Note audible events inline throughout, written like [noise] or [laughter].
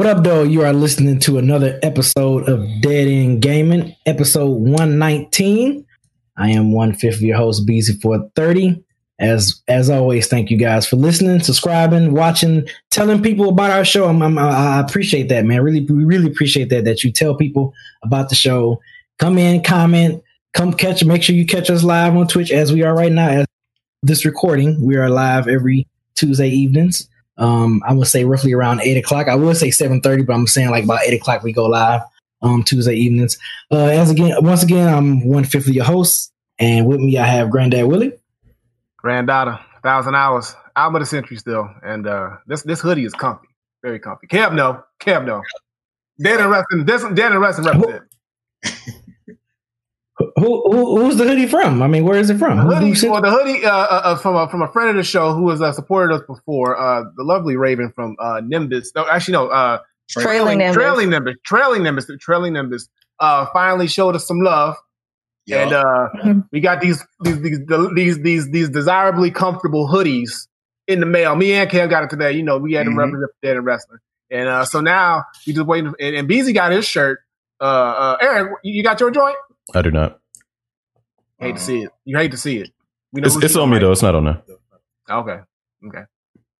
What up, though? You are listening to another episode of Dead End Gaming, episode 119. I am one fifth of your host, BZ430. As as always, thank you guys for listening, subscribing, watching, telling people about our show. I'm, I'm, i appreciate that, man. Really, we really appreciate that. That you tell people about the show. Come in, comment, come catch. Make sure you catch us live on Twitch as we are right now. As this recording, we are live every Tuesday evenings. Um, I would say roughly around eight o'clock. I would say seven thirty, but I'm saying like about eight o'clock we go live um Tuesday evenings. Uh, as again, once again, I'm one fifth of your host, and with me I have Granddad Willie. Granddaughter, thousand hours, album of the century still, and uh, this this hoodie is comfy, very comfy. Kev no, Kev no. Dead and resting, dead and resting represent. [laughs] Who, who, who's the hoodie from? I mean, where is it from? The hoodie, well, the hoodie uh, uh, uh, from a, from a friend of the show who has uh, supported us before, uh, the lovely Raven from uh, Nimbus. No, actually, no, uh, trailing, trailing Nimbus. Trailing Nimbus. Trailing Nimbus. Trailing Nimbus. Uh, finally showed us some love and uh, we got these these these these these these desirably comfortable hoodies in the mail. Me and Kev got it today. You know, we had to mm-hmm. represent Dead and Wrestling, and uh, so now we just waiting. And, and Beezy got his shirt. Uh, uh, Aaron, you got your joint? I do not. Hate to see it. You hate to see it. We know it's, it's on me right? though. It's not on there. Okay. Okay.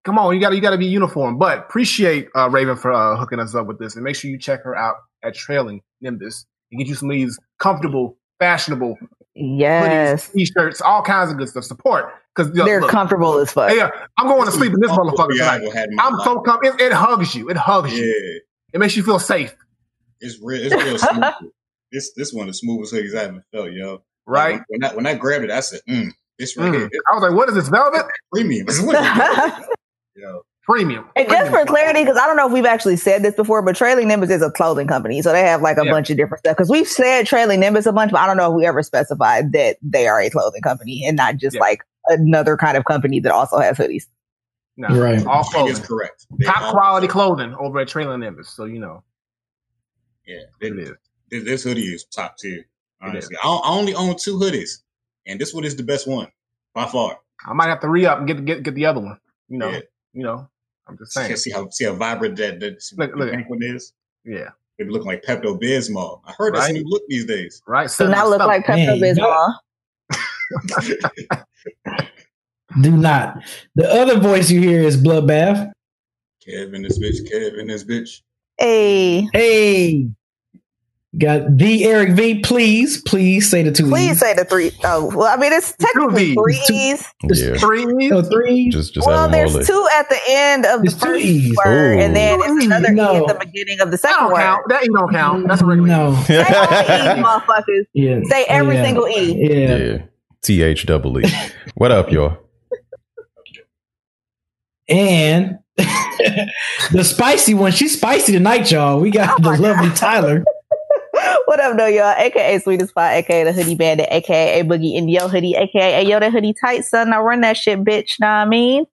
Come on, you got to you got to be uniform. But appreciate uh, Raven for uh, hooking us up with this, and make sure you check her out at Trailing Nimbus and get you some of these comfortable fashionable yes hoodies, t-shirts, all kinds of good stuff. Support because they're look, comfortable as fuck. Yeah, I'm going to sleep in this motherfucker tonight. I'm life. so comfortable. It, it, hugs you. It hugs yeah. you. It makes you feel safe. It's real. It's real smooth. [laughs] this this one is smooth as hoodies I haven't felt, yo. Right. Like when, I when I grabbed it, I said, mm, "This right mm. here." I was like, "What is this velvet?" [laughs] Premium. [laughs] yo premium. And premium. just for clarity, because I don't know if we've actually said this before, but Trailing Nimbus is a clothing company, so they have like a yeah. bunch of different stuff. Because we've said Trailing Nimbus a bunch, but I don't know if we ever specified that they are a clothing company and not just yeah. like another kind of company that also has hoodies. No, right. All clothing is correct. They Top quality clothing over at Trailing Nimbus, so you know. Yeah, it is. This, this hoodie is top tier. Honestly, I, I only own two hoodies, and this one is the best one by far. I might have to re up and get get get the other one. You know, yeah. you know. I'm just saying. See how see how vibrant that that look, look. one is. Yeah. It look like Pepto Bismol. I heard right. that's a new look these days. Right. So now look like Pepto Bismol. [laughs] Do not. The other voice you hear is Bloodbath. Kevin, this bitch. Kevin, this bitch. Hey. Hey. Got the Eric V. Please, please say the two. Please E's. say the three. Oh, well, I mean, it's technically three E's. Yeah. Three E's. Oh, three. Just, just well, there's two at the end of the first E's. word, Ooh. and then it's another no. E at the beginning of the second that word. Count. That E don't mm, count. That's a regular. No. [laughs] Say all the E's, [laughs] motherfuckers. Yeah. Say oh, every yeah. single E. Yeah. yeah. T H double E. What up, y'all? And [laughs] the spicy one, she's spicy tonight, y'all. We got oh the lovely God. Tyler. [laughs] what up, though, y'all? AKA Sweetest Spot, AKA the Hoodie Bandit, AKA A Boogie wit da Hoodie, AKA a Yoda Hoodie Tight Son. I run that shit, bitch. Know what I mean?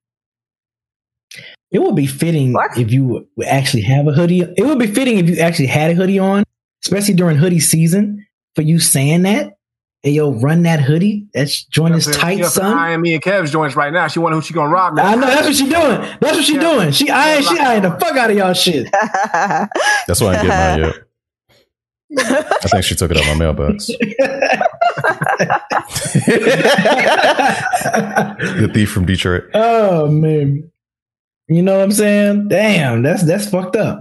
It would be fitting what? if you actually have a hoodie. It would be fitting if you actually had a hoodie on, especially during hoodie season, for you saying that. Hey yo, run that hoodie. That's join this tight son. Eyeing me and Kev's joints right now. She wonder who she gonna rob. me. I know that's what she doing. That's what she yeah. doing. She eyeing, she eyeing the fuck out of y'all shit. [laughs] that's why I get mine yet. I think she took it out my mailbox. the thief from Detroit. Oh man. You know what I'm saying? Damn, that's that's fucked up.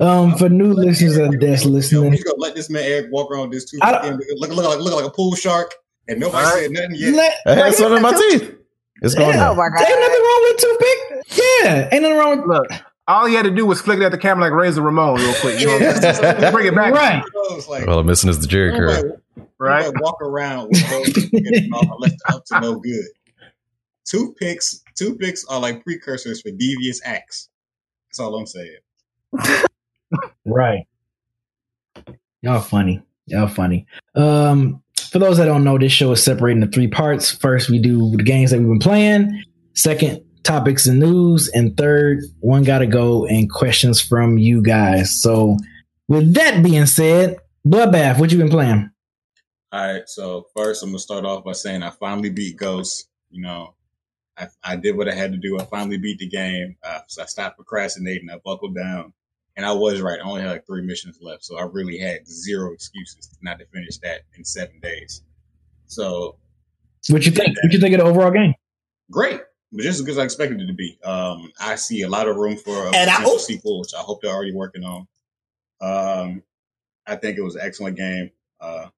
Um, for new listeners that's listening, you gonna let this man Eric walk around with this too? Look, look, look, like, look like a pool shark, and nobody right. said nothing yet. Let, I had something in my teeth. It's going. Yeah, oh my god! Ain't nothing wrong with toothpick. Yeah, ain't nothing wrong with. Look, all he had to do was flick it at the camera like Razor Ramon real quick. You know, just, just bring it back. Right. Like, well, I'm missing is the Jheri curl. Right. Walk around with those up to no good. Toothpicks, toothpicks are like precursors for devious acts. That's all I'm saying. right. Y'all funny. Y'all funny. Um, for those that don't know, this show is separated into three parts. First, we do the games that we've been playing. Second, topics and news, and third, one gotta go and questions from you guys. So, with that being said, Bloodbath, what you been playing? All right, so first I'm gonna start off by saying I finally beat Ghost. You know, I, I did what I had to do. I finally beat the game. Uh, so I stopped procrastinating. I buckled down, And I was right. I only had like three missions left, so I really had zero excuses not to finish that in seven days. So, what you think? What you think of the overall game? Great, but just as good as I expected it to be. Um, I see a lot of room for a And I- potential sequel, which I hope they're already working on. Um, I think it was an excellent game. Uh,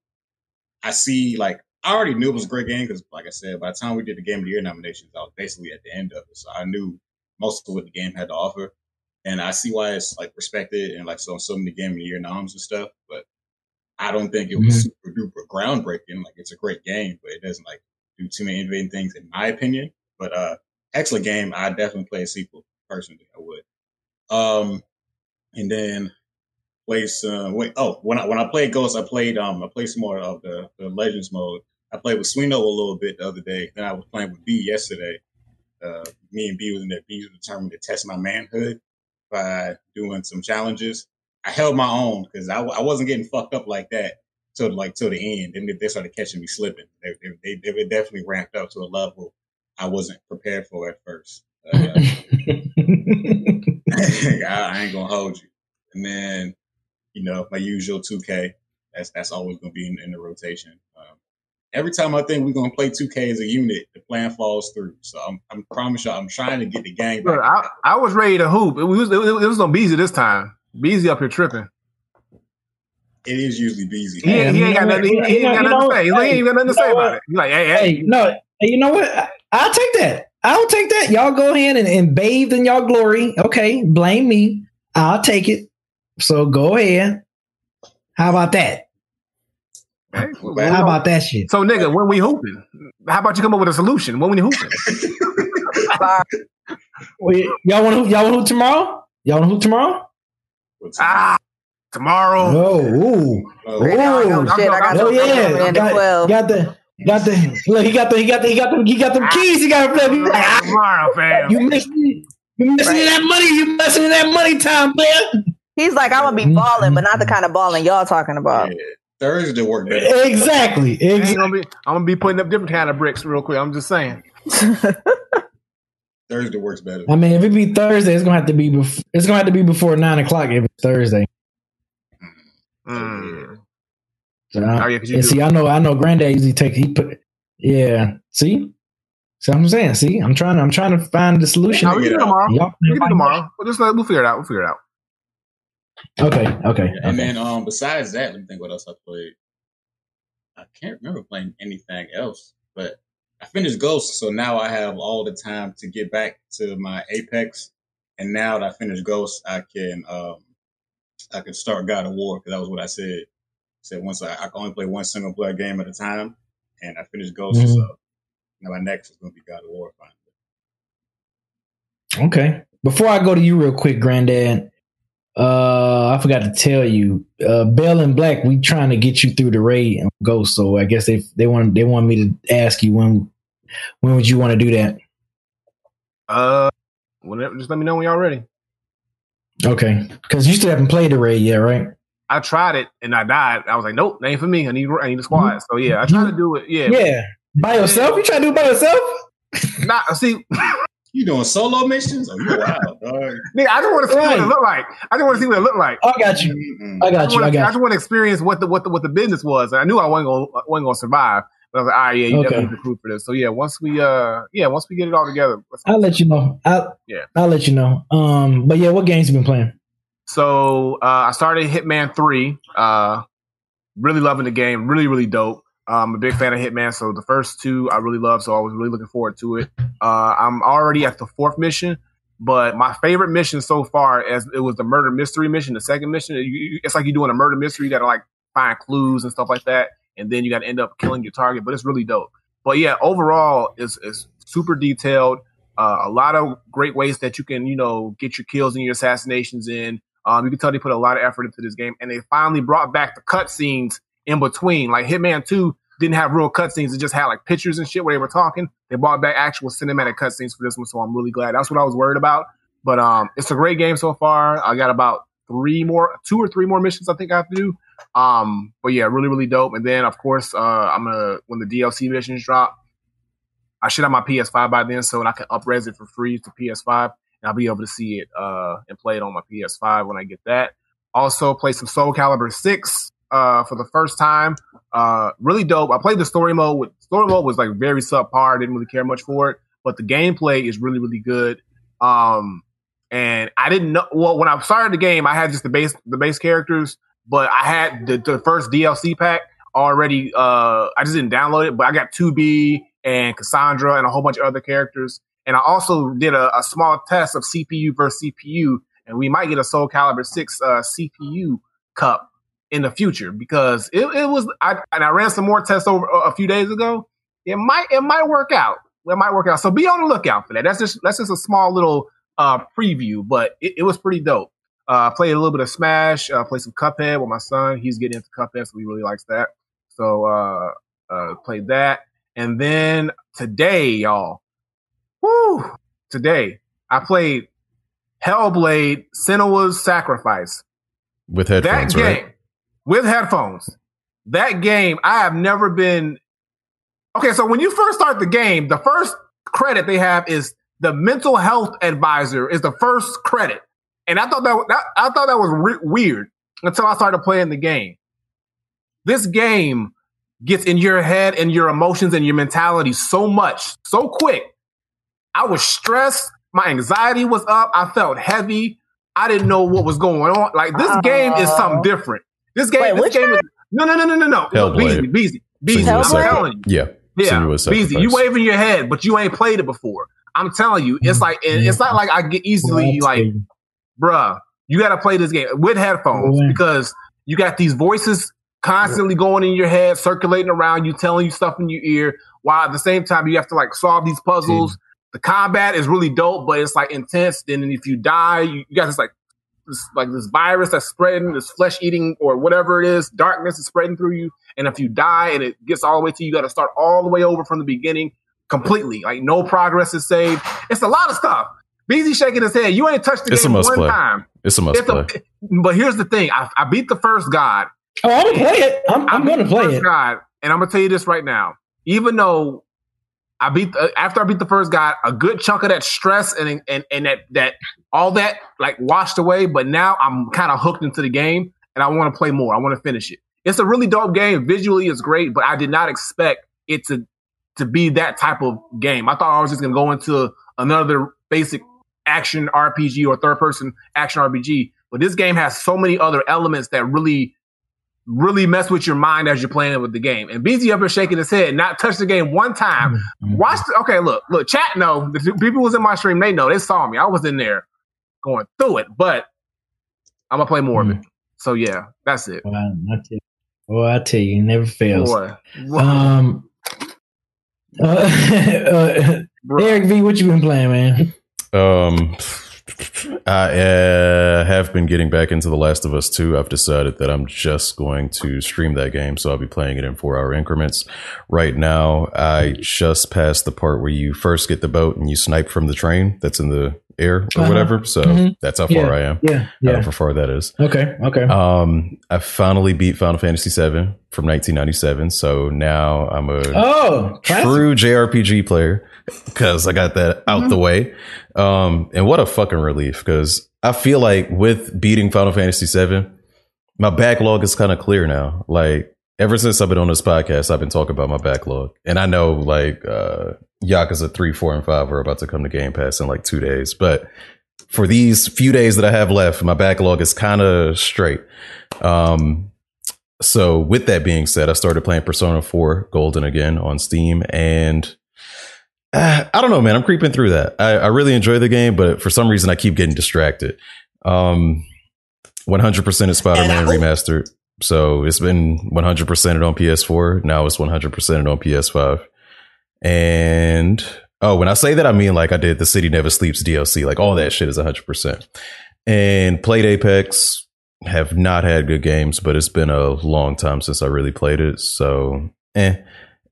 I see, like, I already knew it was a great game because, like I said, by the time we did the Game of the Year nominations, I was basically at the end of it, so I knew most of what the game had to offer. And I see why it's like respected and like so so many Game of the Year noms and stuff. But I don't think it was super duper groundbreaking. Like it's a great game, but it doesn't like do too many innovative things in my opinion. But uh excellent game. I definitely play a sequel personally. I would. Um, and then play some. Wait, oh, when I when I played Ghost, I played um I played some more of the the Legends mode. I played with Swino a little bit the other day. Then I was playing with B yesterday. Uh, me and B was in there. B was determined to test my manhood by doing some challenges. I held my own because I, I wasn't getting fucked up like that till like till the end. And they started catching me slipping. They they, they, they were definitely ramped up to a level I wasn't prepared for at first. [laughs] Uh, [laughs] I, I ain't gonna hold you. And then, you know, my usual 2K. That's that's always gonna be in, in the rotation. Um, every time I think we're gonna play 2K as a unit, the plan falls through. So I'm I'm promise y'all, I'm trying to get the gang back. Look, I, I was ready to hoop. It was it was, it was on Beezy this time. Beezy up here tripping. It is usually busy. He, ain't- he ain't got nothing. He, he ain't got nothing to say. He ain't got nothing to say about it. He's like, hey, hey, hey, no, hey, you know what? I- I'll take that. I'll take that. Y'all go ahead and, and bathe in y'all glory. Okay, blame me. I'll take it. So go ahead. How about that? hey, How about that shit? So, nigga, when we hooping, how about you come up with a solution? When we hooping? Sorry. [laughs] Wait, y'all want to y'all want to hoop tomorrow? Y'all want to hoop tomorrow? Ah, tomorrow. Oh, ooh. Oh, Oh, Shit, I got oh some yeah, coming in got, got the got the look. He got the he got the he got the he got them keys. He got to play. Like, ah, tomorrow, fam. you missing you missing Right. that money. You missing that money time, player. He's like, I'm gonna be balling, but not the kind of balling y'all talking about. yeah. Thursday work better. Exactly. Exactly. gonna be, I'm gonna be putting up different kind of bricks real quick. I'm just saying. [laughs] Thursday works better. I mean, if it be Thursday, it's gonna have to be. Bef- it's gonna have to be before nine o'clock if it's Thursday. Mm. So I, Oh, yeah, 'cause you and do- see, I know, I know. Granddad usually take. He put. Yeah. See. So I'm saying. See, I'm trying. I'm trying to find the solution. No, we can do it tomorrow. Y'all we can do tomorrow. We'll just let, we'll figure it out. We'll figure it out. Okay. Okay. And okay. then um besides that, let me think what else I played. I can't remember playing anything else, but I finished Ghost, so now I have all the time to get back to my Apex. And now that I finished Ghost, I can um I can start God of War because that was what I said. Said once I, I can only play one single player game at a time, and I finished Ghost, Mhm. so now my next is going to be God of War. Finally. Okay. Before I go to you real quick, Granddad, uh, I forgot to tell you, uh, Bell and Black, we trying to get you through the raid and go. So I guess they they want they want me to ask you when when would you want to do that? Uh, whenever, just let me know when y'all ready. Okay, because you still haven't played the raid yet, right? I tried it and I died. I was like, nope, that ain't for me. I need I need a squad. So yeah, I tried to do it. Yeah, Yeah, by yourself. You try to do it by yourself? Not see, [laughs] You doing solo missions? Oh, you wild, [laughs] dog. nigga, I just want to see what it look like. I just want to see what it looked like. I got you. Mm-mm. I I got just you. I wanna- I got just want to experience what the what the what the business was. And I knew I wasn't gonna wasn't gonna survive. But I was like, all right, yeah, you Okay. definitely recruit for this. So yeah, once we uh yeah, once we get it all together. let's- I'll let you know. I'll, Yeah. I'll let you know. Um, but yeah, what games you been playing? So uh, I started Hitman Three. Uh, really loving the game. Really, really dope. I'm a big fan of Hitman. So the first two I really love. So I was really looking forward to it. Uh, I'm already at the fourth mission, but my favorite mission so far as it was the murder mystery mission. The second mission, it's like you're doing a murder mystery. To like find clues and stuff like that, and then you got to end up killing your target. But it's really dope. But yeah, overall, it's, it's super detailed. Uh, a lot of great ways that you can, you know, get your kills and your assassinations in. Um, you can tell they put a lot of effort into this game, and they finally brought back the cutscenes in between. Like Hitman Two didn't have real cutscenes; it just had like pictures and shit where they were talking. They brought back actual cinematic cutscenes for this one, so I'm really glad. That's what I was worried about. But um, it's a great game so far. I got about three more, two or three more missions I think I have to do. Um, but yeah, really, really dope. And then of course, uh, I'm gonna when the DLC missions drop, I should have my PS5 by then, so I can upres it for free to PS5. And I'll be able to see it uh, and play it on my PS5 when I get that. Also, play some Soul Calibur Six uh, for the first time. Uh, really dope. I played the story mode. With story mode was like very subpar. Didn't really care much for it, but the gameplay is really really good. Um, and I didn't know. Well, when I started the game, I had just the base the base characters, but I had the, the first DLC pack already. Uh, I just didn't download it, but I got 2B and Cassandra and a whole bunch of other characters. And I also did a, a small test of CPU versus CPU, and we might get a Soul Calibur 6 uh, CPU cup in the future because it, it was. I and I ran some more tests over a few days ago. It might it might work out. It might work out. So be on the lookout for that. That's just that's just a small little uh, preview, but it, it was pretty dope. Uh, played a little bit of Smash, uh, played some Cuphead with my son. He's getting into Cuphead, so he really likes that. So uh, uh, played that, and then today, y'all, whoo, today I played Hellblade: Senua's Sacrifice with headphones, that game right? with headphones. That game, I have never been. Okay, so when you first start the game, the first credit they have is the mental health advisor is the first credit, and I thought that, that I thought that was re- weird until I started playing the game. This game gets in your head and your emotions and your mentality so much, so quick. I was stressed. My anxiety was up. I felt heavy. I didn't know what was going on. Like this game is something different. This game, Wait, this game one? is no, no, no, no, no, no. Hellblade. Beezy, Beezy, Beezy. I'm telling you. Yeah, Yeah, Senua's Beezy, you waving your head, but you ain't played it before. I'm telling you, it's like and it's not like I get easily like, bruh, you got to play this game with headphones Yeah. because you got these voices constantly going in your head, circulating around you, telling you stuff in your ear, while at the same time you have to like solve these puzzles. The combat is really dope, but it's like intense. Then if you die, you, you got this like this like this virus that's spreading, this flesh eating or whatever it is, darkness is spreading through you. And if you die and it gets all the way to you, you got to start all the way over from the beginning completely. Like no progress is saved. It's a lot of stuff. Beezy shaking his head. You ain't touched the It's a game must one play. time. It's a must It's play. a, but here's the thing: I, I beat the first god. Oh, I'm gonna play it. I'm, I'm gonna play first it. God, and I'm gonna tell you this right now. Even though I beat uh, after I beat the first guy, a good chunk of that stress and and and that that all that like washed away. But now I'm kind of hooked into the game, and I want to play more. I want to finish it. It's a really dope game. Visually, it's great, but I did not expect it to to be that type of game. I thought I was just gonna go into another basic action RPG or third person action RPG. But this game has so many other elements that really, really mess with your mind as you're playing with the game. And BZ up here shaking his head, not touched the game one time. Watch. The, okay, look, look. Chat know the people was in my stream. They know. They saw me. I was in there going through it, but I'm gonna play more of it. So yeah, that's it. Well, I tell you, well, I tell you, it never fails. Boy, Um, [laughs] uh, [laughs] uh, Eric V, what you been playing, man? Um, I uh, have been getting back into The Last of Us 2. I've decided that I'm just going to stream that game, so I'll be playing it in four hour increments. Right now, I just passed the part where you first get the boat and you snipe from the train that's in the air or Uh-huh. whatever. So Mhm. that's how far Yeah. I am. Yeah, yeah. How far that is. Okay, okay. Um, I finally beat Final Fantasy VII from 1997, so now I'm a oh, classic. true JRPG player because I got that out the way. Um, and what a fucking relief because I feel like with beating Final Fantasy VII, my backlog is kind of clear now. Like ever since I've been on this podcast, I've been talking about my backlog, and I know like uh, Yakuza three, four, and five are about to come to Game Pass in like two days, but for these few days that I have left, my backlog is kind of straight. Um, so with that being said, I started playing Persona 4 Golden again on Steam and uh, I don't know, man. I'm creeping through that. I, I really enjoy the game, but for some reason I keep getting distracted. Um, 100% is Spider-Man remastered. So it's been 100% on PS4. Now it's 100% on PS5. And oh, when I say that, I mean like I did the City Never Sleeps DLC. Like all that shit is 100%. And played Apex. Have not had good games, but it's been a long time since I really played it. So, eh.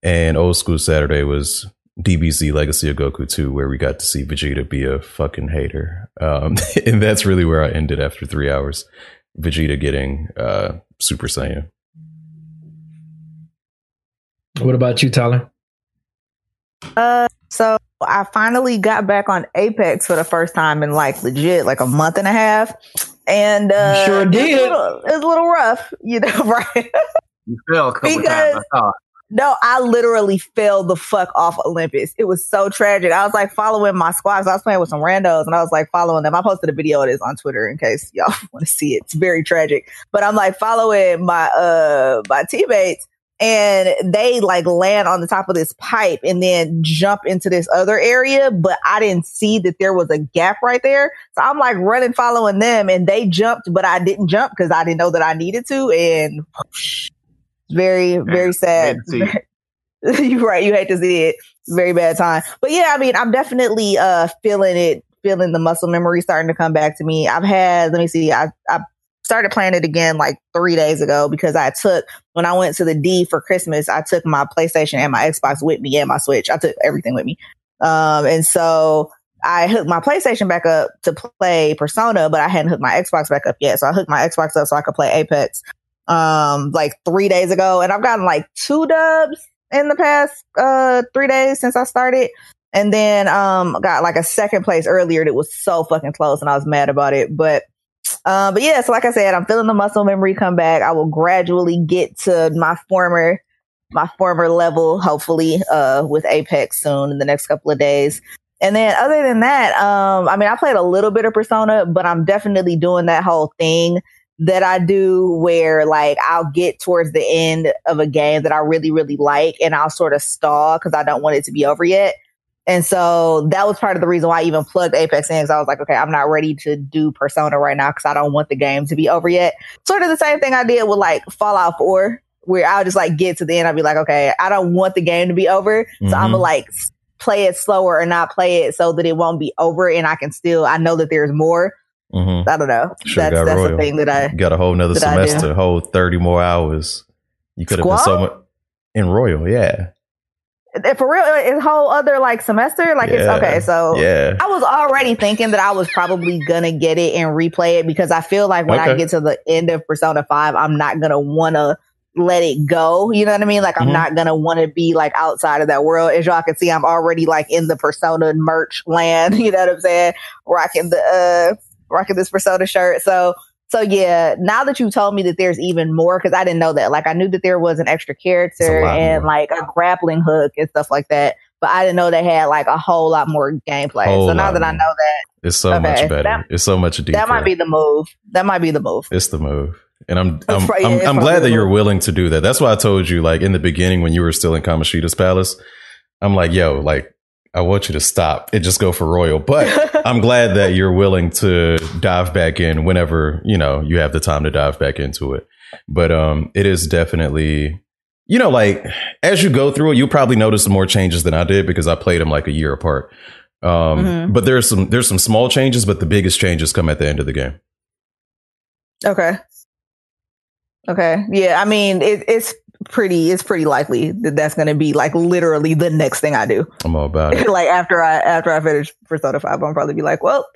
And Old School Saturday was DBZ Legacy of Goku 2, where we got to see Vegeta be a fucking hater. Um, [laughs] and that's really where I ended after three hours. Vegeta getting uh, Super Saiyan. What about you, Tyler? Uh, so I finally got back on Apex for the first time in like legit like a month and a half, and uh, sure it was did. a little, it a little rough, you know, [laughs] right? You fell a Because- times. No, I literally fell the fuck off Olympus. It was so tragic. I was like following my squad. 'cause I was playing with some randos and I was like following them. I posted a video of this on Twitter in case y'all [laughs] want to see it. It's very tragic. But I'm like following my uh my teammates and they like land on the top of this pipe and then jump into this other area. But I didn't see that there was a gap right there. So I'm like running following them and they jumped, but I didn't jump because I didn't know that I needed to. And very, very sad. hate to see [laughs] You're right. You hate to see it. Very bad time. But yeah, I mean, I'm definitely uh feeling it, feeling the muscle memory starting to come back to me. I've had, let me see, I I started playing it again like three days ago because I took when I went to the D for Christmas, I took my PlayStation and my Xbox with me and my Switch. I took everything with me. Um and so I hooked my PlayStation back up to play Persona, but I hadn't hooked my Xbox back up yet. So I hooked my Xbox up so I could play Apex um like three days ago. And I've gotten like two dubs in the past uh three days since I started. And then um got like a second place earlier that was so fucking close and I was mad about it. But uh, but yeah, so like I said, I'm feeling the muscle memory come back. I will gradually get to my former my former level, hopefully, uh, with Apex soon in the next couple of days. And then other than that, um, I mean, I played a little bit of Persona, but I'm definitely doing that whole thing that I do where like I'll get towards the end of a game that I really, really like and I'll sort of stall because I don't want it to be over yet. And so that was part of the reason why I even plugged Apex in because I was like, okay, I'm not ready to do Persona right now because I don't want the game to be over yet. Sort of the same thing I did with like Fallout 4, where I'll just like get to the end. I'll be like, okay, I don't want the game to be over. So I'm Mhm. gonna like play it slower or not play it so that it won't be over and I can still, I know that there's more. hmm I don't know. Sure that's that's royal. the thing that I, Got a whole nother That I do. semester, a whole 30 more hours. You could have been so much in Royal, yeah. For real, it's a whole other like semester. Like it's okay. So Yeah. I was already thinking that I was probably gonna get it and replay it because I feel like when I get to the end of Persona 5, I'm not gonna wanna let it go. You know what I mean? Like I'm Mhm. not gonna wanna be like outside of that world. As y'all can see, I'm already like in the Persona merch land. [laughs] You know what I'm saying? Rocking the uh rocking this Persona shirt. So so yeah, now that you told me that there's even more, because I didn't know that. Like I knew that there was an extra character and more. like a grappling hook and stuff like that. But I didn't know they had like a whole lot more gameplay. Whole so now that I know that, It's so Okay, much better. that- it's so much deeper. that might be the move. That might be the move. It's the move. And I'm I'm, I'm, I'm glad that you're willing to do that. That's why I told you, like in the beginning when you were still in Kamoshida's palace, I'm like, yo, like I want you to stop and just go for Royal. But [laughs] I'm glad that you're willing to dive back in whenever, you know, you have the time to dive back into it. But um it is definitely you know, like as you go through it, you'll probably notice more changes than I did because I played them like a year apart. Um, Mhm. but there's some there's some small changes, but the biggest changes come at the end of the game. okay. Okay. Yeah. I mean, it, it's pretty. It's pretty likely that that's going to be like literally the next thing I do. I'm all about [laughs] it. like after I after I finish Persona Five, I'll probably be like, well,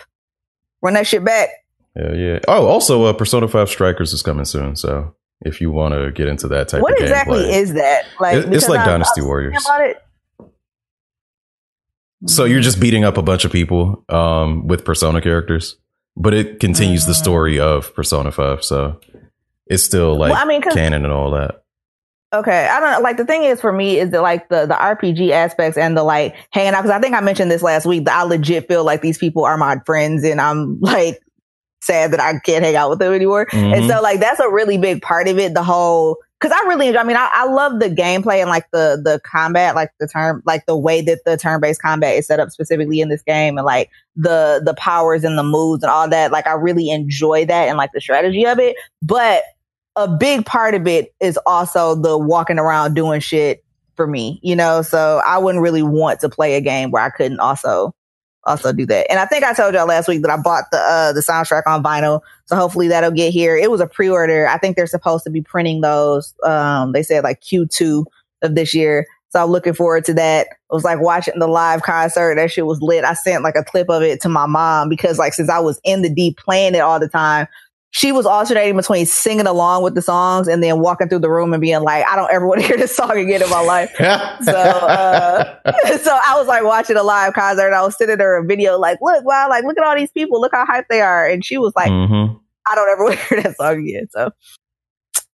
run that shit back. Yeah, yeah. Oh, also, uh, Persona Five Strikers is coming soon. So if you want to get into that type What of What exactly gameplay, is that? Like, It- it's like I'm- Dynasty I'm Warriors. About it. so you're just beating up a bunch of people um, with Persona characters, but it continues the Mm. story of Persona Five. So it's still like well, I mean, canon and all that. Okay, I don't. Like the thing is for me is that like the the RPG aspects and the like hanging out because I think I mentioned this last week that I legit feel like these people are my friends and I'm [laughs] like sad that I can't hang out with them anymore. And Mhm. so like that's a really big part of it. The whole because I really enjoy. I mean, I, I love the gameplay and like the the combat, like the term, like the way that the turn based combat is set up specifically in this game, and like the the powers and the moves and all that. Like I really enjoy that and like the strategy of it. But a big part of it is also the walking around doing shit for me, you know. So I wouldn't really want to play a game where I couldn't also also do that. And I think I told y'all last week that I bought the uh the soundtrack on vinyl. So hopefully that'll get here. It was a pre-order. I think they're supposed to be printing those. Um they said like Q2 of this year. So I'm looking forward to that. It was like watching the live concert. That shit was lit. I sent like a clip of it to my mom because like since I was in the deep playing it all the time, she was alternating between singing along with the songs and then walking through the room and being like, I don't ever want to hear this song again in my life. [laughs] so, uh, [laughs] so I was like watching a live concert and I was sitting there a video like, look, wow, like, look at all these people. Look how hyped they are. And she was like, mm-hmm. I don't ever [laughs] want to hear that song again. So,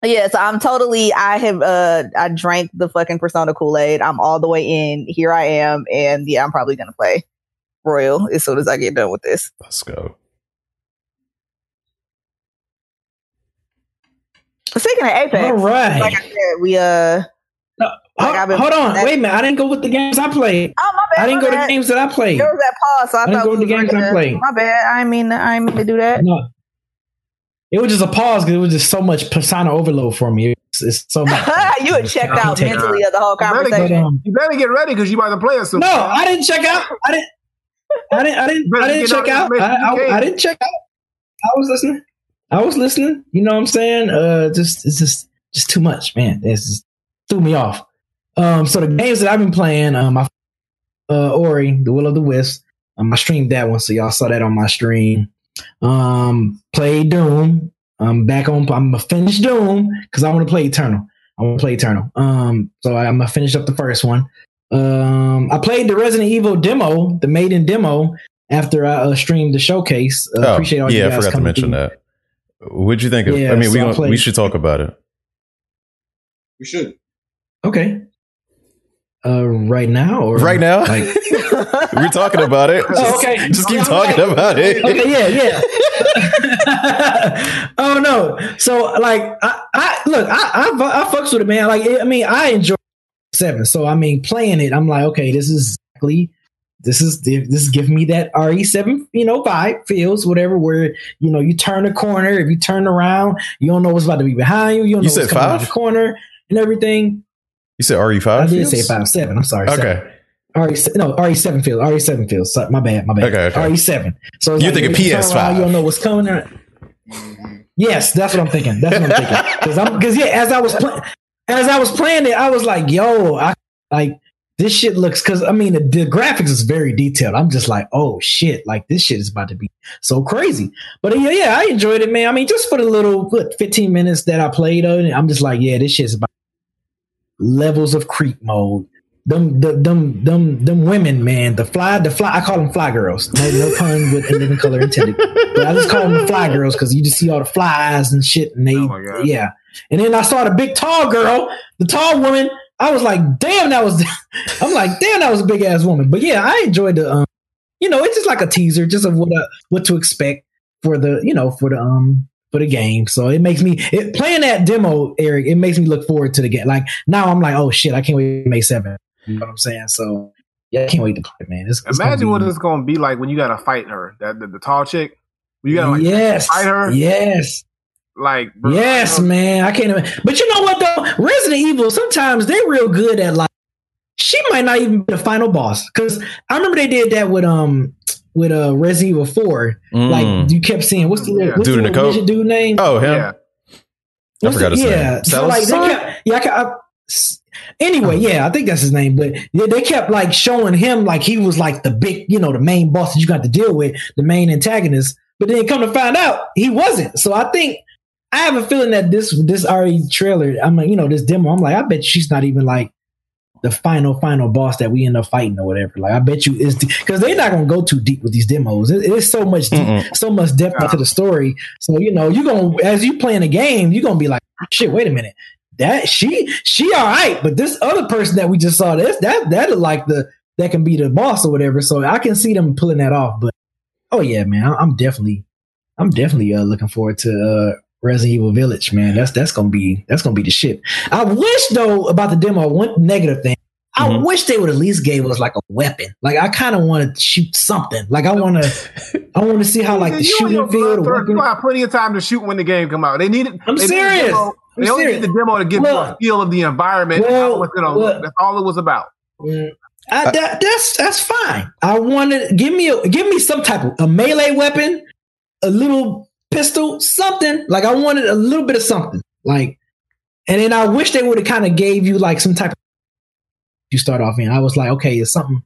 yeah, so I'm totally, I have, uh, I drank the fucking Persona Kool-Aid. I'm all the way in. Here I am. And yeah, I'm probably going to play Royal as soon as I get done with this. Let's go. Speaking of Apex, all right. Like I said, we uh. No, like hold, hold on, wait a minute. I didn't go with the games I played. Oh my bad. I didn't go bad. to the games that I played. There was that pause, so I, I didn't go with the games I played. My bad. I mean, I didn't mean to do that. No, it was just a pause because it was just so much persona overload for me. It's, it's so much. [laughs] you had checked out mentally of the whole conversation. You better, um, you better get ready because you about to play us. No, I didn't check out. I didn't. I didn't. I didn't. I didn't check out. I, I, I didn't check out. I was listening. I was listening. You know what I'm saying? Uh, just it's just just too much, man. It just threw me off. Um, so the games that I've been playing, um, I, uh, Ori, The Will of the Wisp. Um, I streamed that one, so y'all saw that on my stream. Um, played Doom. I'm back on. I'm gonna finish Doom because I want to play Eternal. I want to play Eternal. Um, so I, am gonna finish up the first one. Um, I played the Resident Evil demo, the maiden demo, after I uh, streamed the showcase. Uh, oh, appreciate all yeah, you guys I forgot to mention through. that. What'd you think of? Yeah, I mean, so we I we should talk about it. We should. Okay. Uh, right now or right now? Like, [laughs] we're talking about it. Just, [laughs] oh, okay. Just keep talking about it. Okay. Yeah. Yeah. [laughs] oh no. So like, I, I look, I, I, I fucks with it, man. Like, I mean, I enjoy seven. So I mean, playing it, I'm like, okay, this is exactly this is this is giving me that RE7, you know, vibe, feels, whatever, where you know you turn a corner, if you turn around, you don't know what's about to be behind you, you don't you know what's coming out the corner and everything. You said RE5? I did say five seven. I'm sorry. Okay. Seven. RE no RE7 feels RE7 feels sorry, my bad my bad okay, okay. RE7 so you're like, thinking PS5 around, you don't know what's coming out. yes that's what I'm thinking that's what I'm thinking [laughs] because yeah as I was playing as I was playing it I was like yo I like this shit looks because I mean the, the, graphics is very detailed. I'm just like, oh shit, like this shit is about to be so crazy. But yeah, yeah, I enjoyed it, man. I mean, just for the little what 15 minutes that I played on it, I'm just like, yeah, this shit's about levels of creep mode. Them, the, them, them, them women, man. The fly, the fly. I call them fly girls. No, no pun with living color intended. But I just call them the fly girls because you just see all the flies and shit, and they, oh yeah. And then I saw the big tall girl, the tall woman I was like, damn, that was. [laughs] I'm like, damn, that was a big ass woman. But yeah, I enjoyed the. Um, you know, it's just like a teaser, just of what uh, what to expect for the you know for the um for the game. So it makes me it, playing that demo, Eric. It makes me look forward to the game. Like now, I'm like, oh shit, I can't wait May seven. You know what I'm saying? So yeah, I can't wait to play, man. It's, it's Imagine be, what it's going to be like when you got to fight her, that the, the tall chick. You got to like, yes, fight her. Yes. Like, bro, yes, man, I can't. Even, but you know what though, Resident Evil sometimes they're real good at like. She might not even be the final boss because I remember they did that with um with uh Resident Evil Four. Mm. Like you kept seeing what's the yeah. what's dude the in the coat? dude name? Oh, him. Yeah. I forgot his yeah. name. So like they kept, yeah, I, I, anyway, yeah, I think that's his name. But yeah, they kept like showing him like he was like the big, you know, the main boss that you got to deal with, the main antagonist. But then come to find out, he wasn't. So I think I have a feeling that this this RE trailer, I'm like, you know, this demo, I'm like, I bet she's not even like the final final boss that we end up fighting or whatever. Like, I bet you is because they're not gonna go too deep with these demos. It, it's so much deep, so much depth yeah. into the story. So you know, you're gonna as you playing a game, you're gonna be like, shit, wait a minute, that she she all right, but this other person that we just saw, this that that is like the that can be the boss or whatever. So I can see them pulling that off. But oh yeah, man, I'm definitely I'm definitely uh, looking forward to uh, Resident Evil Village, man. That's that's gonna be that's gonna be the shit. I wish though about the demo, one negative thing. I mm-hmm. wish they would at least gave us like a weapon. Like I kind of want to shoot something. Like I want to, [laughs] I want to see how like the you shooting field. You have plenty of time to shoot when the game come out. They need it. I'm they serious. Demo, they only need the demo to give well, you a feel of the environment. Well, well, that's all it was about. Mm, I, that, that's that's fine. I wanted give me a, give me some type of a melee weapon, a little pistol, something. Like I wanted a little bit of something. Like, and then I wish they would have kind of gave you like some type of you start off in. I was like, okay, it's something.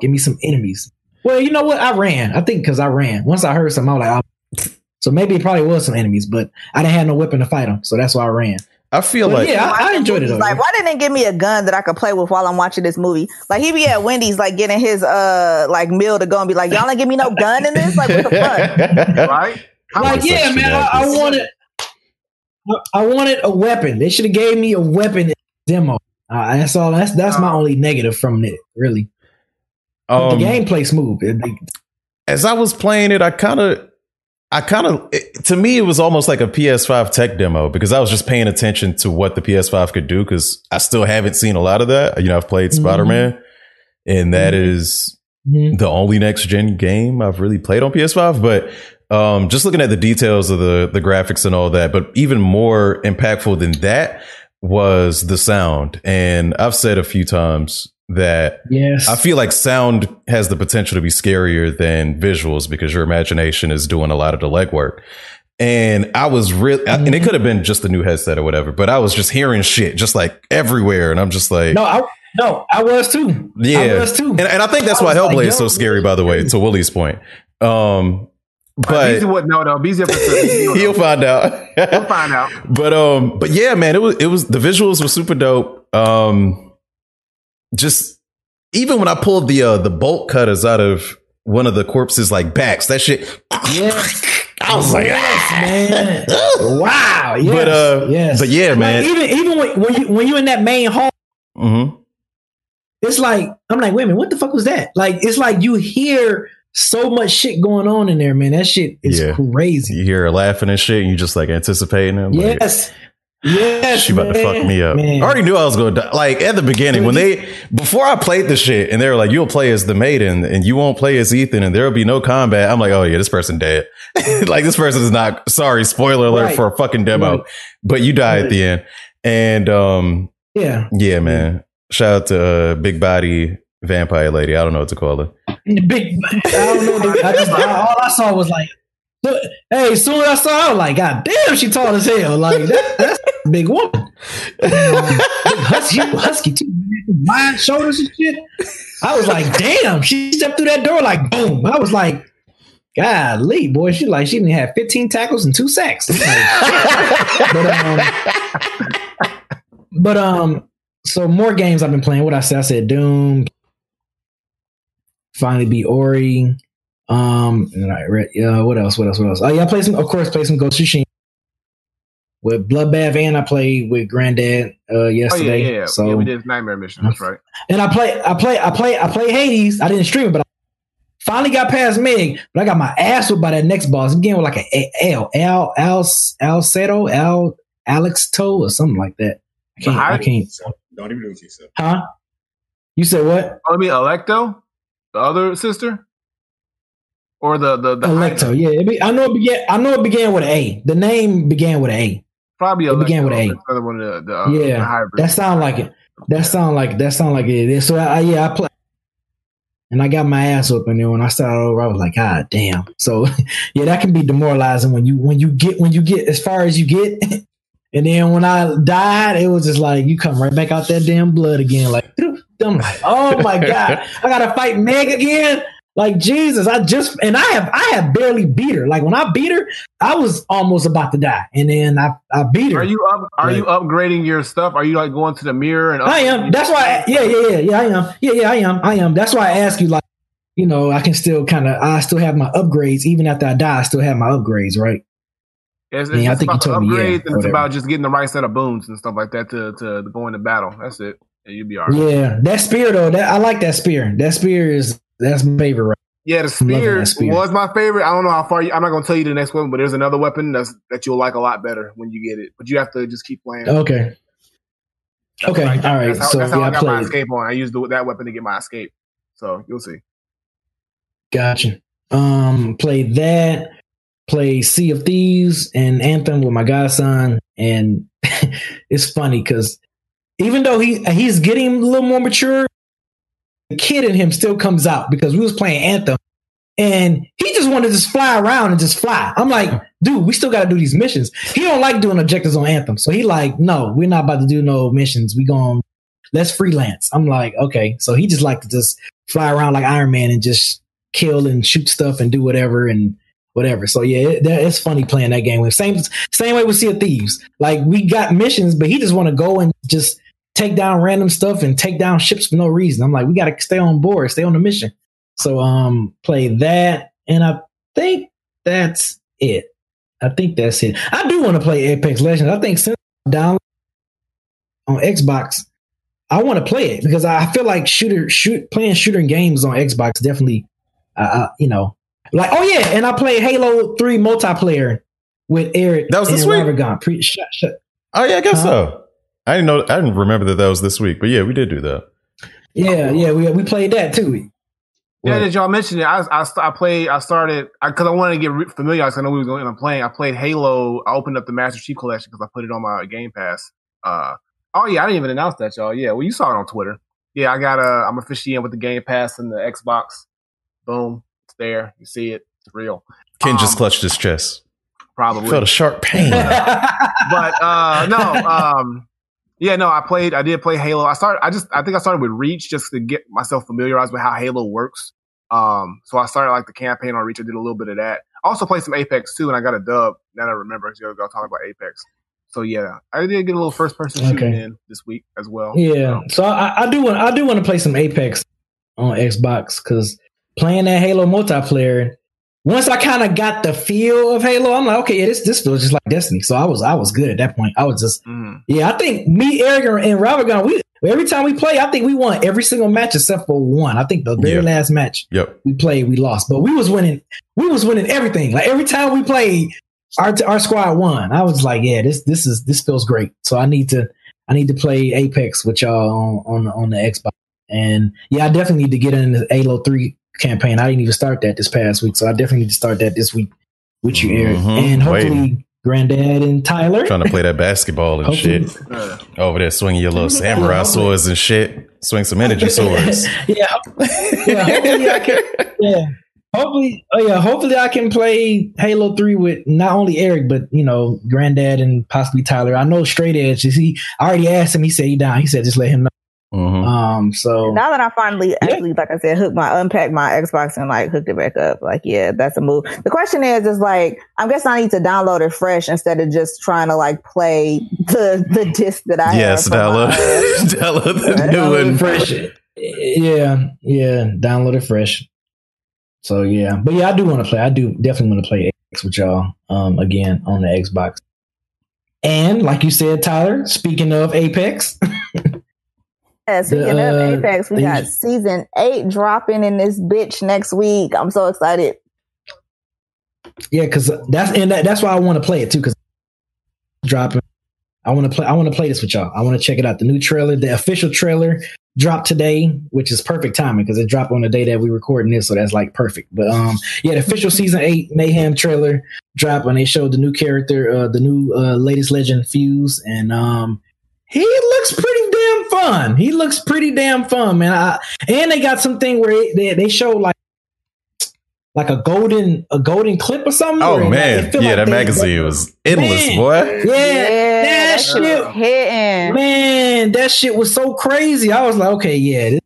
Give me some enemies. Well, you know what? I ran. I think because I ran. Once I heard something, I was like, So maybe it probably was some enemies, but I didn't have no weapon to fight them, so that's why I ran. I feel But like yeah, I, I enjoyed it. Though. Like, why didn't they give me a gun that I could play with while I'm watching this movie? Like, he be at Wendy's, like getting his uh like meal to go and be like, y'all ain't give me no gun in this. Like, what the fuck? [laughs] right? How like, yeah, man, I, I wanted, I wanted a weapon. They should have gave me a weapon demo. Uh, that's all. That's that's my Uh. only negative from it. Really, but um, the gameplay smooth. It- as I was playing it, I kind of, I kind of, to me, it was almost like a PS5 tech demo because I was just paying attention to what the PS5 could do because I still haven't seen a lot of that. You know, I've played Mhm. Spider Man, and that is Mhm. the only next gen game I've really played on PS5. But um, just looking at the details of the the graphics and all that, but even more impactful than that was the sound. And I've said a few times that Yes, I feel like sound has the potential to be scarier than visuals because your imagination is doing a lot of the legwork. And I was really, and it Mhm. could have been just the new headset or whatever, but I was just hearing shit just like everywhere. And I'm just like, no, I no, I was too. yeah. I was too. And, and I think that's I why was like, Hellblade is so scary, by the way, to Willie's point. Um, Beezy but would know though. Beezy up to [laughs] he'll find out. [laughs] We'll find out. but um but yeah man it was it was the visuals were super dope um just even when i pulled the uh the bolt cutters out of one of the corpses like backs that shit Yes. i was like Yes, ah. man. [laughs] wow. Yes, but uh yes. but yeah Like, man even even when, when you when you're in that main hall, hmm it's like I'm like, wait a minute, what the fuck was that? Like, it's like you hear so much shit going on in there, man. That shit is Yeah. crazy. you hear her laughing and shit and you just like anticipating it like, Yes. Yes. she about to fuck me up. Man. I already knew I was going to die. Like at the beginning, when they before I played the shit, and they were like, "You'll play as the maiden, and you won't play as Ethan, and there'll be no combat." I'm like, "Oh yeah, this person dead. [laughs] like this person is not." Sorry, spoiler alert Right. for a fucking demo, Right. but you die at the end. And um, Yeah. yeah, man. Shout out to uh, big body vampire lady. I don't know what to call her. Big I don't know. I just all I saw was like hey, as soon as I saw her, I was like, God damn, she tall as hell. Like that, that's a big woman. Husky, husky too, wide shoulders and shit. I was like, damn, she stepped through that door like boom. I was like, golly, boy, she like she even had 15 tackles and two sacks. But um, but um, so more games I've been playing. What I said, I said Doom. Finally beat Ori. Um, and I read. Uh, what else? What else? What else? Oh yeah, I played some. Of course, played some Ghost of Tsushima with Bloodbath, and I played with Granddad uh Oh yeah, yesterday. yeah, yeah. So yeah, we did Nightmare Mission. That's right. and I play, I play, I play, I play Hades. I didn't stream it, but I finally got past Meg. But I got my ass whipped by that next boss. I'm getting with like a L, Al, Al, Al Seto, Al, Alex Toe, or something like that. I can't, I can't. Don't even do it to yourself. Huh? You said what? Oh, I mean Alecto, the other sister, or the the the Alecto. Yeah, it be, I know it began. I know it began with A. The name began with A. Probably It Alecto. began with A. Another one of the, the, uh, Yeah, the. That sound like it. That sound like that sound like it. So I, yeah, I play, and I got my ass up in there. When I started over, I was like, God damn. So [laughs] yeah, that can be demoralizing when you when you get when you get as far as you get, [laughs] and then when I died, it was just like you come right back out that damn blood again. Like [laughs] I'm oh my [laughs] god, I gotta fight Meg again. Like Jesus, I just and I have I have barely beat her. Like when I beat her, I was almost about to die, and then I I beat her. Are you up? Are you upgrading your stuff? Are you like going to the mirror and? I am. That's why. yeah, yeah, yeah, yeah. I am. Yeah, yeah. I am. I am. That's why I ask you. Like, you know, I can still kind of. I still have my upgrades even after I die. I still have my upgrades, right? It's, it's Yeah, I just think you about the told me, yeah, upgrades, and it's about just getting the right set of boons and stuff like that to to, to go into battle. That's it. You'll be all right. Yeah, that spear though. That I like that spear. That spear is that's my favorite. Right? Yeah, the spear, spear. was my favorite. I don't know how far you, I'm not going to tell you the next one, but there's another weapon that's that you'll like a lot better when you get it. But you have to just keep playing. Okay. Okay. Like, All right. That's how, So that's yeah, how I I got my escape on. I used the, that weapon to get my escape. So you'll see. Gotcha. Um, played that. Play Sea of Thieves and Anthem with my godson, and [laughs] it's funny because even though he he's getting a little more mature, the kid in him still comes out because we was playing Anthem, and he just wanted to just fly around and just fly. I'm like, dude, we still got to do these missions. He don't like doing objectives on Anthem, so he like, no, we're not about to do no missions. We going let's freelance. I'm like, okay, so he just like to just fly around like Iron Man and just kill and shoot stuff and do whatever and whatever. So yeah, it, it's funny playing that game. With same same way with Sea of Thieves. Like we got missions, but he just want to go and just take down random stuff and take down ships for no reason. I'm like, we got to stay on board, stay on the mission. So um, play that, and I think that's it. I think that's it. I do want to play Apex Legends. I think since down on Xbox, I want to play it because I feel like shooter shoot playing shooter games on Xbox definitely, uh, uh, you know, like oh yeah, and I played Halo Three multiplayer with Eric. That was this week. Pre- shut, shut. Oh yeah, I guess huh? so. I didn't know. I didn't remember that that was this week, but yeah, we did do that. Yeah, yeah, we we played that too. Yeah, that y'all mentioned it. I I, I played. I started because I, I, wanted to get familiar. I know we were going to playing. I played Halo. I opened up the Master Chief Collection because I put it on my Game Pass. Uh, oh yeah, I didn't even announce that, y'all. Yeah, well, you saw it on Twitter. Yeah, I got a. I'm officially in with the Game Pass and the Xbox. Boom, it's there. You see it. It's real. Ken um, just clutched his chest. Probably felt a sharp pain. [laughs] but uh, no, um, yeah, no, I played. I did play Halo. I started. I just. I think I started with Reach just to get myself familiarized with how Halo works. Um, so I started like the campaign on Reach. I did a little bit of that. I Also played some Apex too, and I got a dub. Now I remember, because you go talking about Apex. So yeah, I did get a little first person shooting okay. in this week as well. Yeah, so, so I, I, do want I do want to play some Apex on Xbox because playing that Halo multiplayer once I kind of got the feel of Halo, I'm like, okay, yeah, this this feels just like Destiny. So I was I was good at that point. I was just mm. yeah. I think me, Eric, and Robert Ravigon, we every time we play, I think we won every single match except for one. I think the very yep. last match yep. we played, we lost, but we was winning. We was winning everything. Like every time we played, our our squad won. I was like, yeah, this this is this feels great. So I need to I need to play Apex with y'all on on, on the Xbox. And yeah, I definitely need to get in the Halo Three campaign. I didn't even start that this past week, so I definitely need to start that this week with you, Eric, mm-hmm. and hopefully. Granddad and Tyler trying to play that basketball and shit over there, swinging your little samurai swords and shit. Swing some energy [laughs] swords. yeah, yeah. Hopefully I can. Yeah, hopefully, oh yeah, hopefully I can play Halo Three with not only Eric but you know Granddad and possibly Tyler. I know Straight Edge. Is He I already asked him. He said he down. He said just let him know. Mm-hmm. Um, so now that I finally yeah. actually, like I said, hook my unpacked my Xbox and like hooked it back up, like yeah, that's a move. The question is, is like I'm guessing I need to download it fresh instead of just trying to like play the the disc that I yes, download [laughs] download the new one fresh. Yeah, yeah, download it fresh. So yeah, but yeah, I do want to play. I do definitely want to play X with y'all um again on the Xbox. And like you said, Tyler, speaking of Apex. [laughs] Yeah, speaking the, of Apex, we got season eight dropping in this bitch next week. I'm so excited. Yeah, because that's and that, that's why I want to play it too. Because dropping, I want to play. I want to play this with y'all. I want to check it out. The new trailer, the official trailer, dropped today, which is perfect timing because it dropped on the day that we recording this, so that's like perfect. But um, yeah, the official season eight Mayhem trailer dropped, and they showed the new character, uh, the new uh, latest legend Fuse, and um, he looks pretty fun. He looks pretty damn fun, man. I, and they got something where they, they show like like a golden a golden clip or something. Oh man, yeah, like that magazine was endless, man. boy. Yeah, yeah that, that shit hitting. Man, that shit was so crazy. I was like, okay, yeah. This,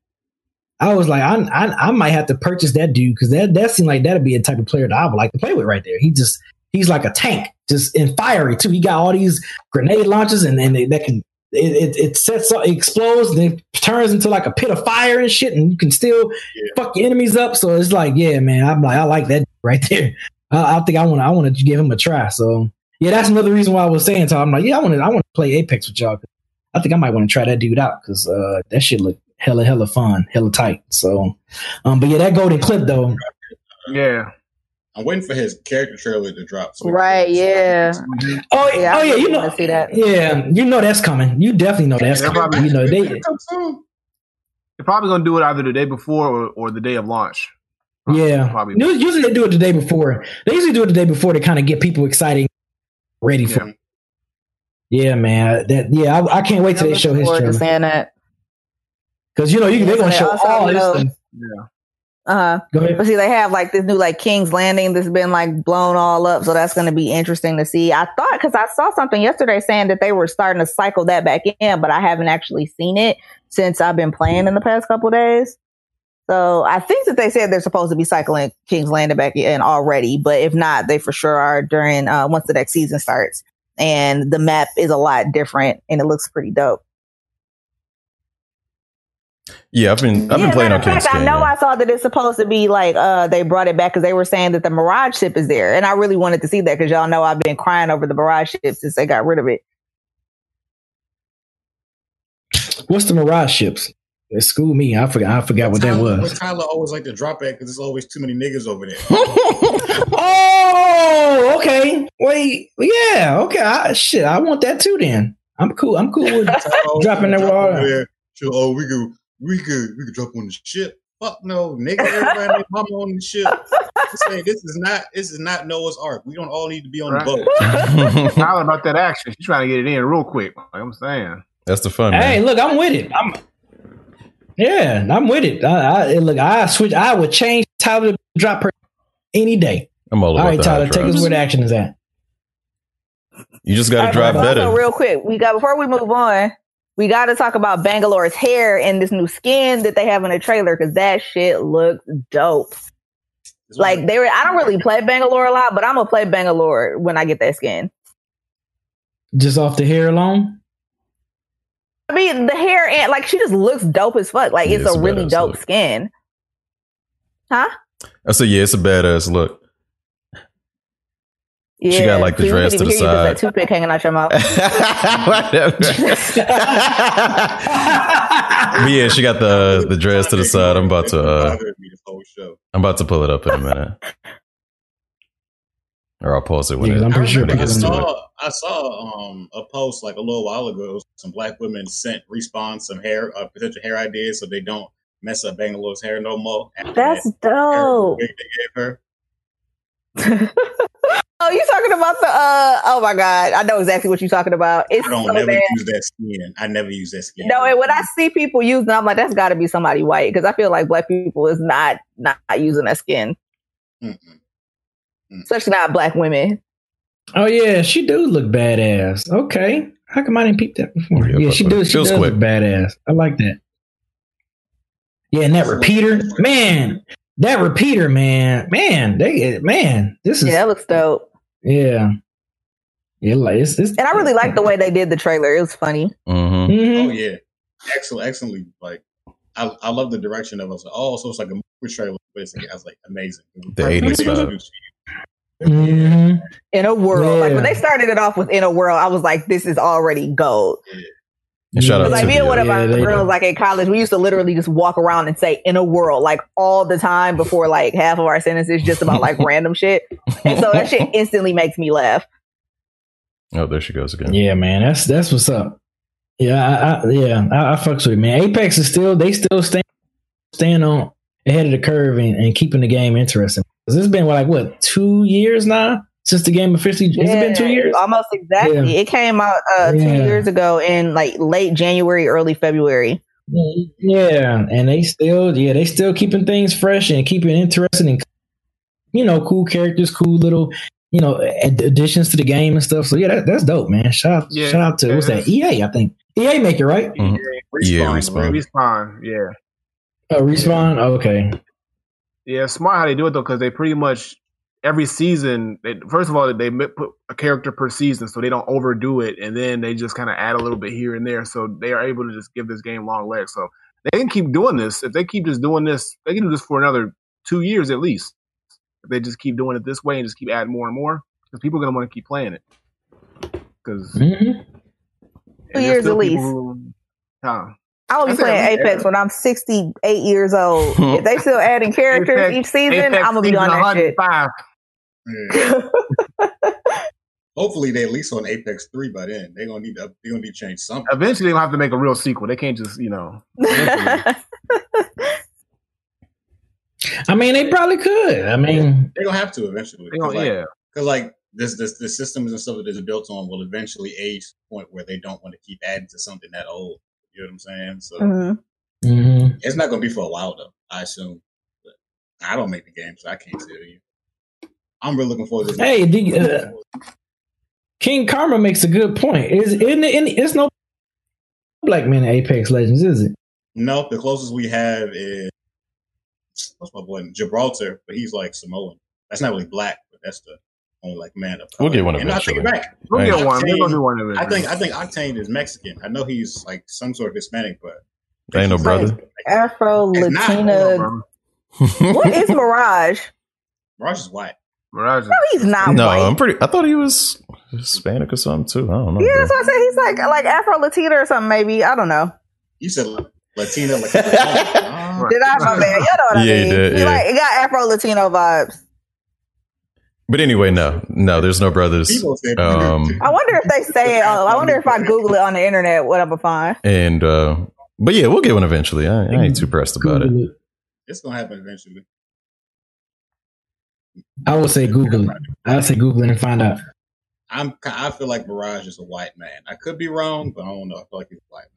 I was like, I, I, I might have to purchase that dude because that that seemed like that'd be a type of player that I would like to play with right there. He just he's like a tank, just and fiery too. He got all these grenade launches and and they, that can it, it, it sets up, it explodes, and it turns into like a pit of fire and shit, and you can still yeah. fuck your enemies up. So it's like, yeah, man, I'm like, I like that [laughs] right there. I, I think I want to, I want to give him a try. So yeah, that's another reason why I was saying to him, I'm like, yeah, I want to, I want to play Apex with y'all. I think I might want to try that dude out because uh, that shit look hella, hella fun, hella tight. So, um, but yeah, that golden clip though. Yeah. I'm waiting for his character trailer to drop. So right? Yeah. Oh yeah. Oh yeah. You know. See that. Yeah. You know that's coming. You definitely know that's coming. Probably, you know they. They're probably gonna do it either the day before or, or the day of launch. Yeah. Probably. Usually they do it the day before. They usually do it the day before to kind of get people excited, ready for. Yeah. Yeah, man. That yeah, I, I can't wait till they show his trailer. Because you know you, they're gonna show all this stuff. Yeah. Uh huh. But see, they have like this new like King's Landing that's been like blown all up, so that's going to be interesting to see. I thought because I saw something yesterday saying that they were starting to cycle that back in, but I haven't actually seen it since I've been playing in the past couple days. So I think that they said they're supposed to be cycling King's Landing back in already, but if not, they for sure are during uh, once the next season starts. And the map is a lot different, and it looks pretty dope. Yeah, I've been I've been Yeah, playing matter on of fact, King's I Canyon. know I saw that it's supposed to be like uh they brought it back because they were saying that the Mirage ship is there, and I really wanted to see that because y'all know I've been crying over the Mirage ship since they got rid of it. What's the Mirage ships? School me. I forgot. I forgot what that Tyler, was. Where Tyler always like to drop at because there's always too many niggas over there. [laughs] oh, okay. Wait. Yeah. Okay. I, shit. I want that too. Then I'm cool. I'm cool with. Tyler Dropping that drop water. over there. Oh, we could, we could, we could drop on the ship. Fuck no, nigga. Everybody and mama on the ship. I'm saying this is not, this is not Noah's Ark. We don't all need to be on Right. the boat. [laughs] Tyler about that action. She's trying to get it in real quick. Like I'm saying. That's the fun, man. Hey, look. I'm with it. I'm. Yeah, I'm with it. I, I look. I switch. I would change Tyler to drop her any day. I'm all All about right, the Tyler. high Take us where the action is at. You just got to All drive better. Real quick, we got before we move on, we got to talk about Bangalore's hair and this new skin that they have in the trailer because that shit looks dope. This Like they were, I don't really play Bangalore a lot, but I'm gonna play Bangalore when I get that skin. Just off the hair alone. I mean, the hair and like she just looks dope as fuck. Like Yeah, it's it's a a really dope look. skin. Huh? I said, yeah, it's a badass look. Yeah. She got, like, the See, we dress couldn't to the even hear side. That toothpick hanging out your mouth. [laughs] but yeah, she got the the dress to the side. I'm about to uh, bothered me this whole show. I'm about to pull it up in a minute, or I'll pause it when Yeah, it, I'm I pretty sure when it remember I gets to it. saw, I saw um, a post like a little while ago. Some black women sent respawn some hair, uh, potential hair ideas, so they don't mess up Bangalore's hair no more. That's that dope. they gave her. [laughs] Oh, you talking about the? uh Oh my god, I know exactly what you're talking about. It's I don't so never bad. use that skin. I never use that skin. No, and when I see people using, I'm like, that's got to be somebody white because I feel like black people is not not using that skin, Mm-mm. especially not black women. Oh yeah, she do look badass. Okay, how come I didn't peep that before? Yeah, Yeah, she with it. does. She does quick. look badass. I like that. Yeah, and that repeater, man, that repeater, man, man, they, man, this is Yeah, that looks dope. Yeah, yeah, like it's, it's And I really like the way they did the trailer. It was funny. Mhm. Mhm. Oh yeah, excellent, excellently. Like I, I love the direction of us. Oh, so it's like a movie trailer, but it's like, I was like amazing. The 80s vibe. Mhm. In a world, like when they started it off with "In a World," I was like, "This is already gold." And shout Yeah. out Like to me and one the, of our Yeah, girls, like in college, we used to literally just walk around and say "In a world" like all the time before like half of our sentences just about like [laughs] random shit, and so that shit instantly makes me laugh. Oh, there she goes again. Yeah, man, that's that's what's up. Yeah, I, I yeah, I, I fucks with it, man. Apex is still they still stand stand on ahead of the curve and, and keeping the game interesting. 'Cause it's been like what two years now since the game officially. Has it been two years? Almost exactly. Yeah. It came out uh, two years ago in like late January, early February. Yeah, and they still yeah they still keeping things fresh and keeping it interesting and you know cool characters, cool little you know ad- additions to the game and stuff. So yeah, that, that's dope, man. Shout out, Yeah. shout out to what's that? EA, I think EA make it right. Mhm. Yeah, respawn. Respawn. Yeah. Oh, respawn. okay. Yeah, smart how they do it though, because they pretty much every season. They, first of all, they put a character per season, so they don't overdo it, and then they just kind of add a little bit here and there, so they are able to just give this game long legs. So they can keep doing this. If they keep just doing this, they can do this for another two years at least. If they just keep doing it this way and just keep adding more and more, because people are gonna want to keep playing it. Because hmm Two years at least. Huh. I will be playing at least- Apex when I'm 68 years old. if they [laughs] still adding characters Apex- each season, Apex I'm gonna be season on that shit. 105. Yeah. [laughs] Hopefully, they at least on Apex three by then. They're gonna need to. They're gonna need to change something. Eventually, they're gonna have to make a real sequel. They can't just, you know. [laughs] I mean, they probably could. I mean, They're gonna have to eventually. They gonna- Because like, yeah. 'cause, like, this, this, the systems and stuff that is built on will eventually age to the point where they don't want to keep adding to something that old. You know what I'm saying? So Mhm. mhm. it's not gonna be for a while though. I assume. But I don't make the game, so I can't tell you. I'm really looking forward to this. Hey, the, uh, King Karma makes a good point. Is isn't it's no black men in Apex Legends, is it? Nope, the closest we have is what's my boy Gibraltar, but he's like Samoan. That's not really black, but that's the only like man of We'll get one And I take back. We'll get one. We're gonna do one of it. I think I think Octane is Mexican. I know he's like some sort of Hispanic, but Ain't no brother. Afro Latina. What is [laughs] Mirage? Mirage is white. Mirage. No, he's not no, white. I'm pretty. I thought he was Hispanic or something too. I don't know. yeah, that's what I said. He's like like Afro Latina or something. Maybe I don't know. You said Latina, like Ah. Did I? My bad. You know what I Yeah, you mean? did, He yeah. like it got Afro Latino vibes. But anyway, no, no, there's no brothers. Um, I wonder if they say it. I wonder if I Google it on the internet, what I'm gonna find. And uh, but yeah, we'll get one eventually. I, I ain't too pressed about it. it's gonna happen eventually. I would say Google it. I'd say Google it and find out. I'm I feel like Mirage is a white man. I could be wrong, but I don't know. I feel like he's a white man.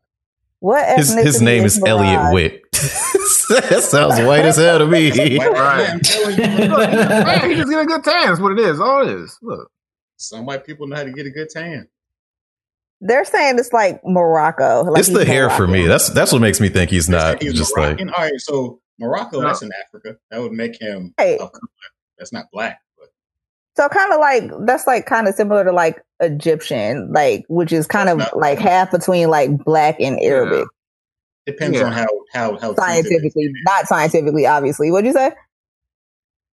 What His his name is Elliot Mirage? Witt. [laughs] that sounds white as hell to me. Right. man, I'm telling you. [laughs] Man, he just get a good tan. That's what it is. All it is. Look. Some white people know how to get a good tan. They're saying it's like Morocco. Like it's the he's hair for me. That's that's what makes me think he's not He's just like all right. So Morocco, No. that's in Africa. That would make him Hey. Of color. That's not black, but So kind of like that's like kind of similar to like Egyptian, like which is kind of No. like half between like black and Arabic. depends Yeah. on how how how Scientifically, not scientifically, obviously. What'd you say?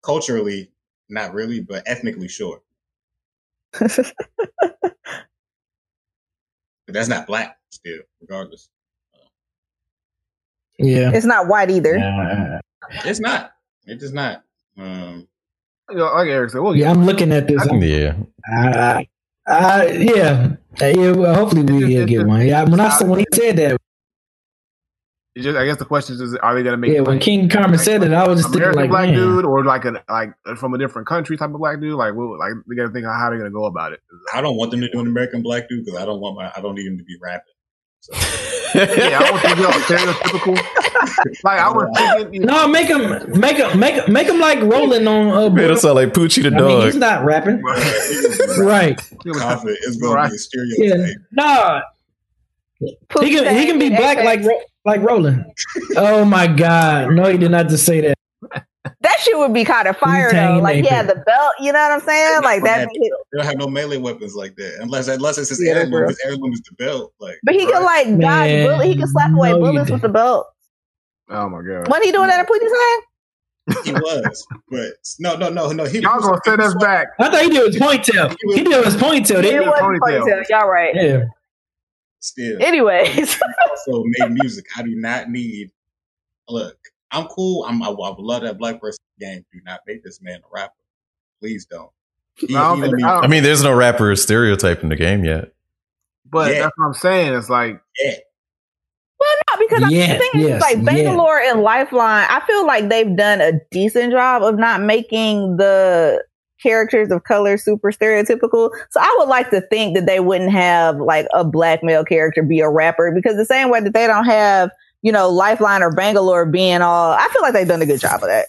culturally, not really, but ethnically, sure. [laughs] But that's not black still, regardless. Yeah. it's not white either. Yeah, It's not. It is not. Um, You know, like Eric said, we'll get yeah, I'm looking at this. yeah. I, I, I, yeah, Uh, yeah. Well, hopefully we'll get one. Yeah, when I saw when he said that, just, I guess the question is, are they going to make yeah, it when like King Carmen said it, I was just thinking American like, black man, dude or like a like from a different country type of black dude? Like, what, like they got to think of how they're going to go about it. I don't want them to do an American black dude because I don't want my I don't need him to be rapping. So, yeah, I want to be all stereotypical. like I was thinking, you know, no, make him, make him, make him, make him like rolling on. Uh, Man, it sound like Poochie the I mean, he's not rapping, [laughs] right? confident it's gonna Right. be a stereotype. Yeah, nah, he can, he can be black like Ro- like Roland. Oh my God, no, he did not just say that. That shit would be kind of fire though. Like, yeah, the belt. You know what I'm saying? Like that. They don't have no melee weapons like that unless unless it's his Yeah, heirloom. bro. His heirloom is the belt. Like But he can like dodge Man, bullet. He can slap away no, bullets with the belt. oh my god, When he doing that at Poochie's hand? he was, but no, no, no, no. He y'all gonna set us back? I thought he did his ponytail. He did his ponytail. It Didn't was ponytail. ponytail. Y'all right. Yeah. still. Anyways, also made music. I do not need. Look, I'm cool. I'm. I, I would love that black person game. Do not make this man a rapper. Please don't. He, No, I don't he think- let me- I don't- I mean, there's no rapper stereotype in the game yet. But Yeah. that's what I'm saying. It's like yeah. well, no, because I'm Yeah, thinking yes, like yeah. Bangalore and Lifeline. I feel like they've done a decent job of not making the characters of color super stereotypical. So I would like to think that they wouldn't have like a black male character be a rapper because the same way that they don't have, you know, Lifeline or Bangalore being all, I feel like they've done a good job of that.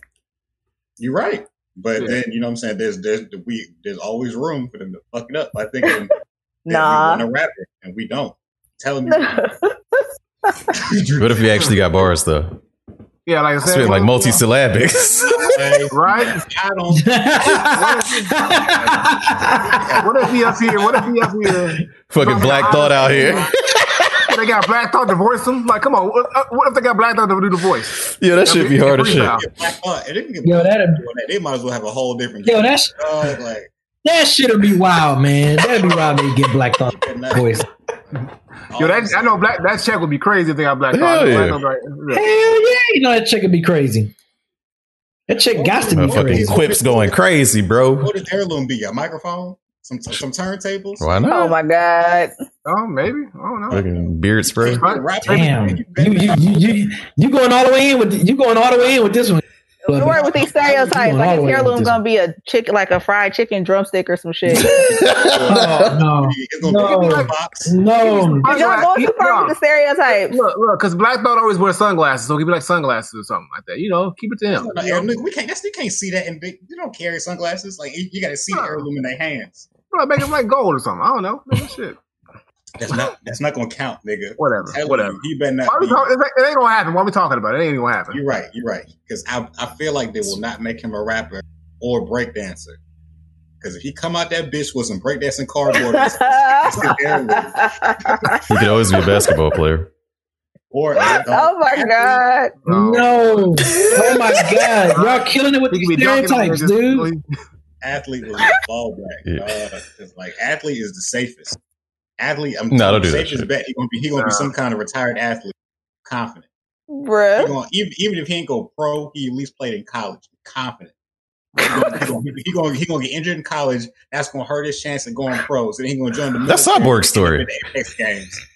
You're right. But Yeah. then you know what I'm saying. There's there's we there's always room for them to fuck it up I think that [laughs] Nah. we want a rapper and we don't. Tell me. What if he actually got bars though? yeah, like I said, Spit like multi-syllabics. right? I don't. What if he up here? What if he up here? Fucking black thought out here. They got Black Thought to voice him. Like, come on. What, uh, what if they got Black Thought to do the voice? Yeah, that should be hard as shit. Freestyle. Get Black Thought. And they Yo, that'd- doing that. They might as well have a whole different. Yo, that's dog, like that shit'll be wild, man. That'd be wild. They get Black Thought voice. Yo, that, I know Black that check would be crazy if they got Black Hell Thought. yeah. Black Thought, right. Hell yeah, you know that chick would be crazy. That chick got to be Motherfucking crazy. quips going crazy, bro. What does heirloom be? A microphone? Some some turntables? Why oh my God. Oh, maybe. I don't know. Fucking beard spray. Damn, you you you you you going all the way in with you going all the way in with this one. Don't worry with these stereotypes. Like all his the heirloom gonna be a chicken, like a fried chicken drumstick or some shit. [laughs] Oh no, It's No. be no. Cause y'all going too far with the stereotypes. Look, look, because Black Thought always wears sunglasses, so he be like sunglasses or something like that. You know, keep it to him. No, heirloom- we can't. That's, you can't see that in big. You don't carry sunglasses. Like you, you got to see the heirloom in their hands. Bro, make him like gold or something. I don't know. Maybe shit. That's not that's not gonna count, nigga. Whatever, Tell whatever. You, he better not. Why we be- talk- it ain't- it gonna happen. Why we talking about it? It ain't gonna happen. You're right. You're right. Because I I feel like they will not make him a rapper or breakdancer. Because if he come out that bitch with some breakdancing cardboard, it's- it's the. He could always be a basketball player. or uh, [laughs] oh my god. No. Oh my god. [laughs] Y'all killing it with He these could be dunking on stereotypes, dude. athlete was a fallback. Yeah. Because like athlete is the safest. Athlete, I'm No, don't do that safest shit. bet. He gonna be he gonna be some kind of retired athlete, confident. He Bruh. gonna, even, even if he ain't go pro, he at least played in college. Confident. He gonna, he, gonna, [laughs] he, gonna, he gonna get injured in college. That's gonna hurt his chance of going pro. So then he gonna join the That's military Cyborg's story. end up in the Apex games.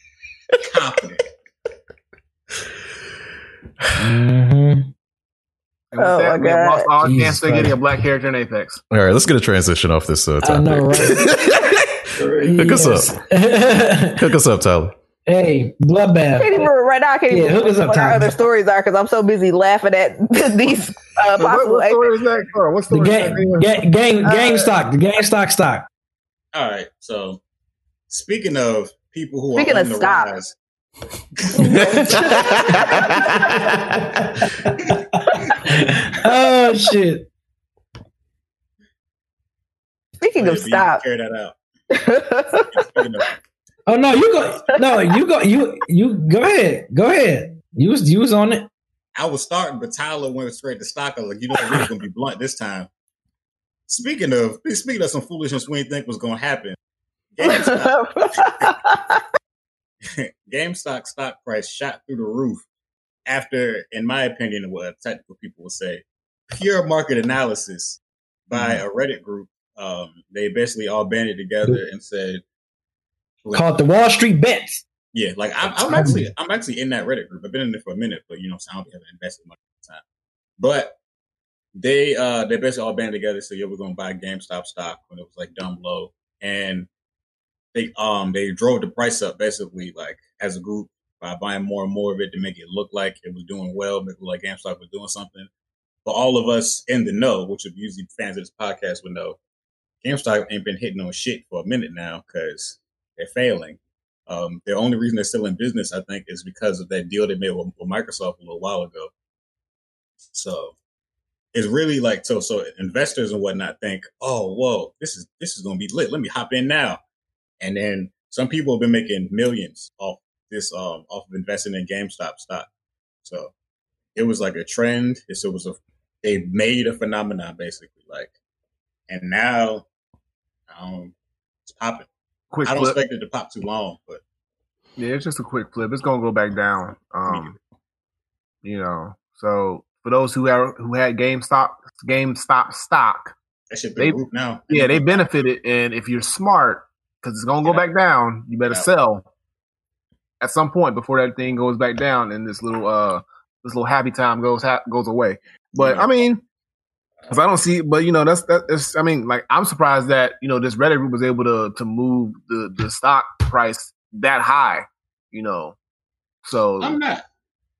Confident. Mhm. Oh that, my we have God. lost all Jesus chance of getting a black character in Apex. All right, let's get a transition off this uh, I topic. know, [laughs] Hook us up. [laughs] Hook us up, Tyler. hey, I can't bloodbath. even right now. I can't Yeah, even hook us remember up, what our other stories are because I'm so busy laughing at [laughs] these uh, What, possible. what story is that? Hold on, What The story is game, that? game, game, Uh, GameStop, the GameStop stock. stock. All right. So speaking of people who Speaking are of the stop. rise, oh shit! Speaking Wait, of you stop, carry that out. [laughs] Oh no, you go. No, you go. You you go ahead. Go ahead. You was you was on it. I was starting, but Tyler went straight to stock. I was like, you know, we're gonna be blunt this time. Speaking of speaking of some foolishness we didn't think was gonna happen, [laughs] GameStop, GameStop stock price shot through the roof after, in my opinion, what technical people will say, pure market analysis by mm-hmm. a Reddit group. Um, they basically all banded together and said, Called the Wall Street bets. Yeah, like I'm, I'm actually I'm actually in that Reddit group. I've been in it for a minute, but you know, so I don't have invested much time. But they uh they basically all banded together. So yeah, we're gonna buy GameStop stock when it was like dumb low, and they um they drove the price up basically like as a group by buying more and more of it to make it look like it was doing well, make it look like GameStop was doing something. But all of us in the know, which are usually fans of this podcast would know, GameStop ain't been hitting on shit for a minute now because they're failing. Um, the only reason they're still in business, I think, is because of that deal they made with, with Microsoft a little while ago. So it's really like so. So investors and whatnot think, oh, whoa, this is this is to be lit. Let me hop in now. And then some people have been making millions off this um off of investing in GameStop stock. So it was like a trend. It's, it was a they made a phenomenon basically, like, and now um it's popping. Quick I don't flip. expect it to pop too long, but Yeah, it's just a quick flip. It's gonna go back down. Um, you know. So for those who have who had GameStop GameStop stock, They- now. yeah, they benefited. And if you're smart, because it's gonna go Yeah. back down, you better Yeah. sell at some point before that thing goes back down and this little uh this little happy time goes ha- goes away. But Yeah. I mean, because I don't see, but you know, that's that's. I mean, like I'm surprised that you know this Reddit group was able to to move the the stock price that high. You know, so I'm not.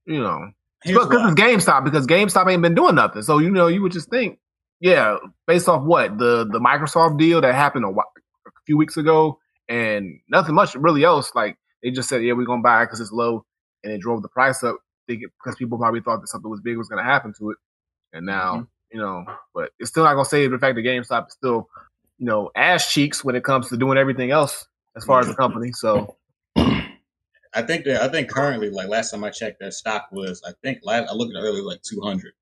you know, because it's GameStop because GameStop ain't been doing nothing. So you know, you would just think, yeah, based off what the the Microsoft deal that happened a, while, a few weeks ago, and nothing much really else. Like they just said, yeah, we're gonna buy it because it's low, and it drove the price up. Thinking because people probably thought that something was big was gonna happen to it, and now Mhm. You know, but it's still not gonna save the fact that GameStop is still, you know, ass cheeks when it comes to doing everything else as far as the company. So I think that I think currently, like last time I checked, that stock was I think last I looked at it earlier like 200.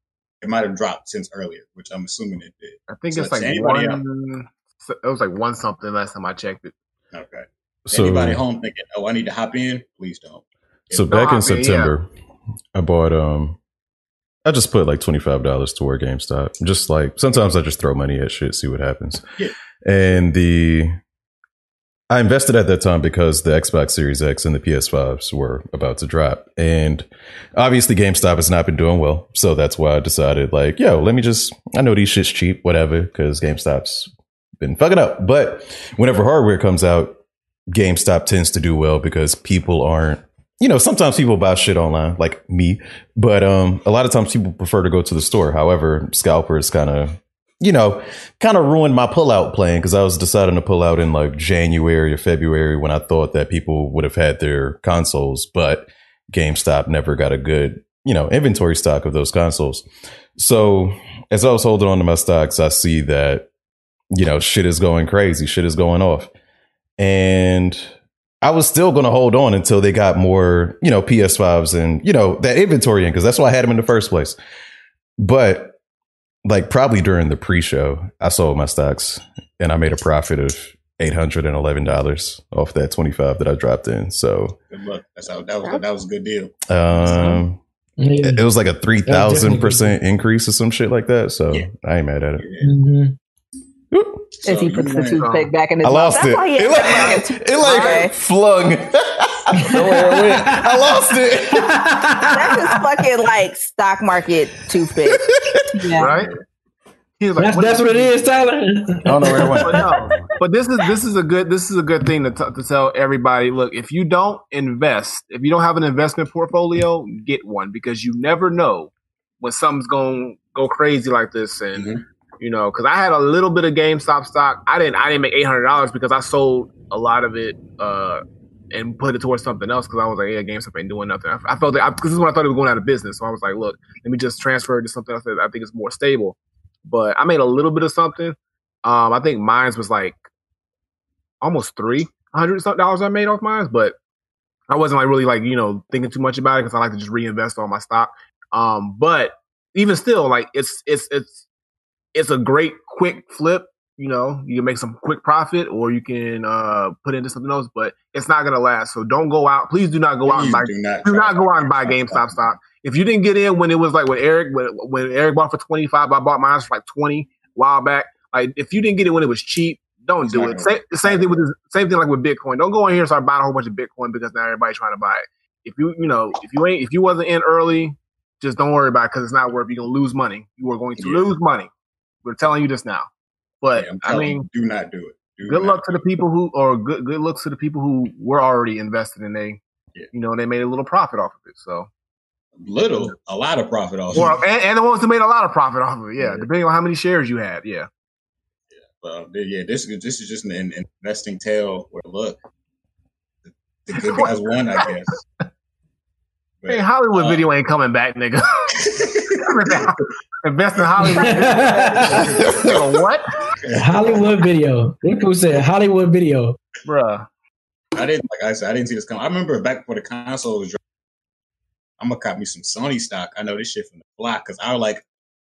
It might have dropped since earlier, which I'm assuming it did. I think So it's like anybody one. It was like one something last time I checked it. Okay. So, Anybody home thinking, oh, I need to hop in? Please don't. so back in not, man, yeah. September, I bought um, I just put like twenty five dollars toward GameStop. Just like sometimes I just throw money at shit, see what happens. Yeah. And the I invested at that time because the Xbox Series X and the PS5s were about to drop. And obviously GameStop has not been doing well. So that's why I decided like, yo, let me just I know these shit's cheap, whatever, because GameStop's been fucking up. But whenever hardware comes out, GameStop tends to do well because people aren't you know, sometimes people buy shit online, like me, but um, a lot of times people prefer to go to the store. However, scalpers kind of, you know, kind of ruined my pullout plan because I was deciding to pull out in like January or February when I thought that people would have had their consoles, but GameStop never got a good, you know, inventory stock of those consoles. So as I was holding on to my stocks, I see that, you know, shit is going crazy, shit is going off. And I was still going to hold on until they got more, you know, PS5s and, you know, that inventory in because that's why I had them in the first place. But like probably during the pre-show, I sold my stocks and I made a profit of eight hundred and eleven dollars off that twenty five that I dropped in. So Good luck. That's how that was. That was a good deal. um, Yeah. it, it was like a three thousand percent increase or some shit like that. So Yeah. I ain't mad at it. Yeah. Whoop. If he puts the toothpick back in his I mouth. lost That's it. why he It like, like a it like toothpick. [laughs] flung. I don't it. I lost it. That's his fucking like stock market toothpick. Yeah. [laughs] right? He was like, That's what that's what it is, Tyler. I don't know where it [laughs] but went. no, but this is this is a good this is a good thing to, t- to tell everybody. Look, if you don't invest, if you don't have an investment portfolio, get one because you never know when something's going to go crazy like this. And Mhm. You know, because I had a little bit of GameStop stock. I didn't I didn't make eight hundred dollars because I sold a lot of it uh, and put it towards something else because I was like, yeah, GameStop ain't doing nothing. I, I felt that because this is when I thought it was going out of business. So I was like, look, let me just transfer it to something else that I think is more stable. But I made a little bit of something. Um, I think mine's was like almost three hundred dollars I made off mine, but I wasn't like really like you know thinking too much about it because I like to just reinvest all my stock. Um, but even still, like it's it's it's it's a great quick flip. You know, you can make some quick profit, or you can uh put into something else, but it's not gonna last. So don't go out. Please do not go out and buy do not, do not go out and buy GameStop stock. If you didn't get in when it was like when Eric when, when Eric bought for twenty five, I bought mine for like twenty a while back. Like if you didn't get it when it was cheap, don't do it. Same, same thing with this, same thing like with Bitcoin. Don't go in here and start buying a whole bunch of Bitcoin because now everybody's trying to buy it. If you you know if you ain't if you wasn't in early, just don't worry about it because it's not worth. You're gonna lose money. You are going to Yeah. lose money. We're telling you this now. But Yeah, I mean, you, do not do it. Do good luck to the people who or good good looks to the people who were already invested and they Yeah. you know they made a little profit off of it. So little, a lot of profit off. or and, and the ones who made a lot of profit off of it. Yeah, Yeah. depending on how many shares you had. Yeah, Well, yeah, this is this is just an, an investing tale where look, the, the [laughs] good guys won, I guess. [laughs] But, hey, Hollywood uh, video ain't coming back, nigga. [laughs] [laughs] Invest in Hollywood. [laughs] What, Hollywood video. Look who said Hollywood video. bruh? I didn't like I said I didn't see this coming. I remember back before the console was. I'm gonna cop me some Sony stock. I know this shit from the block because I like.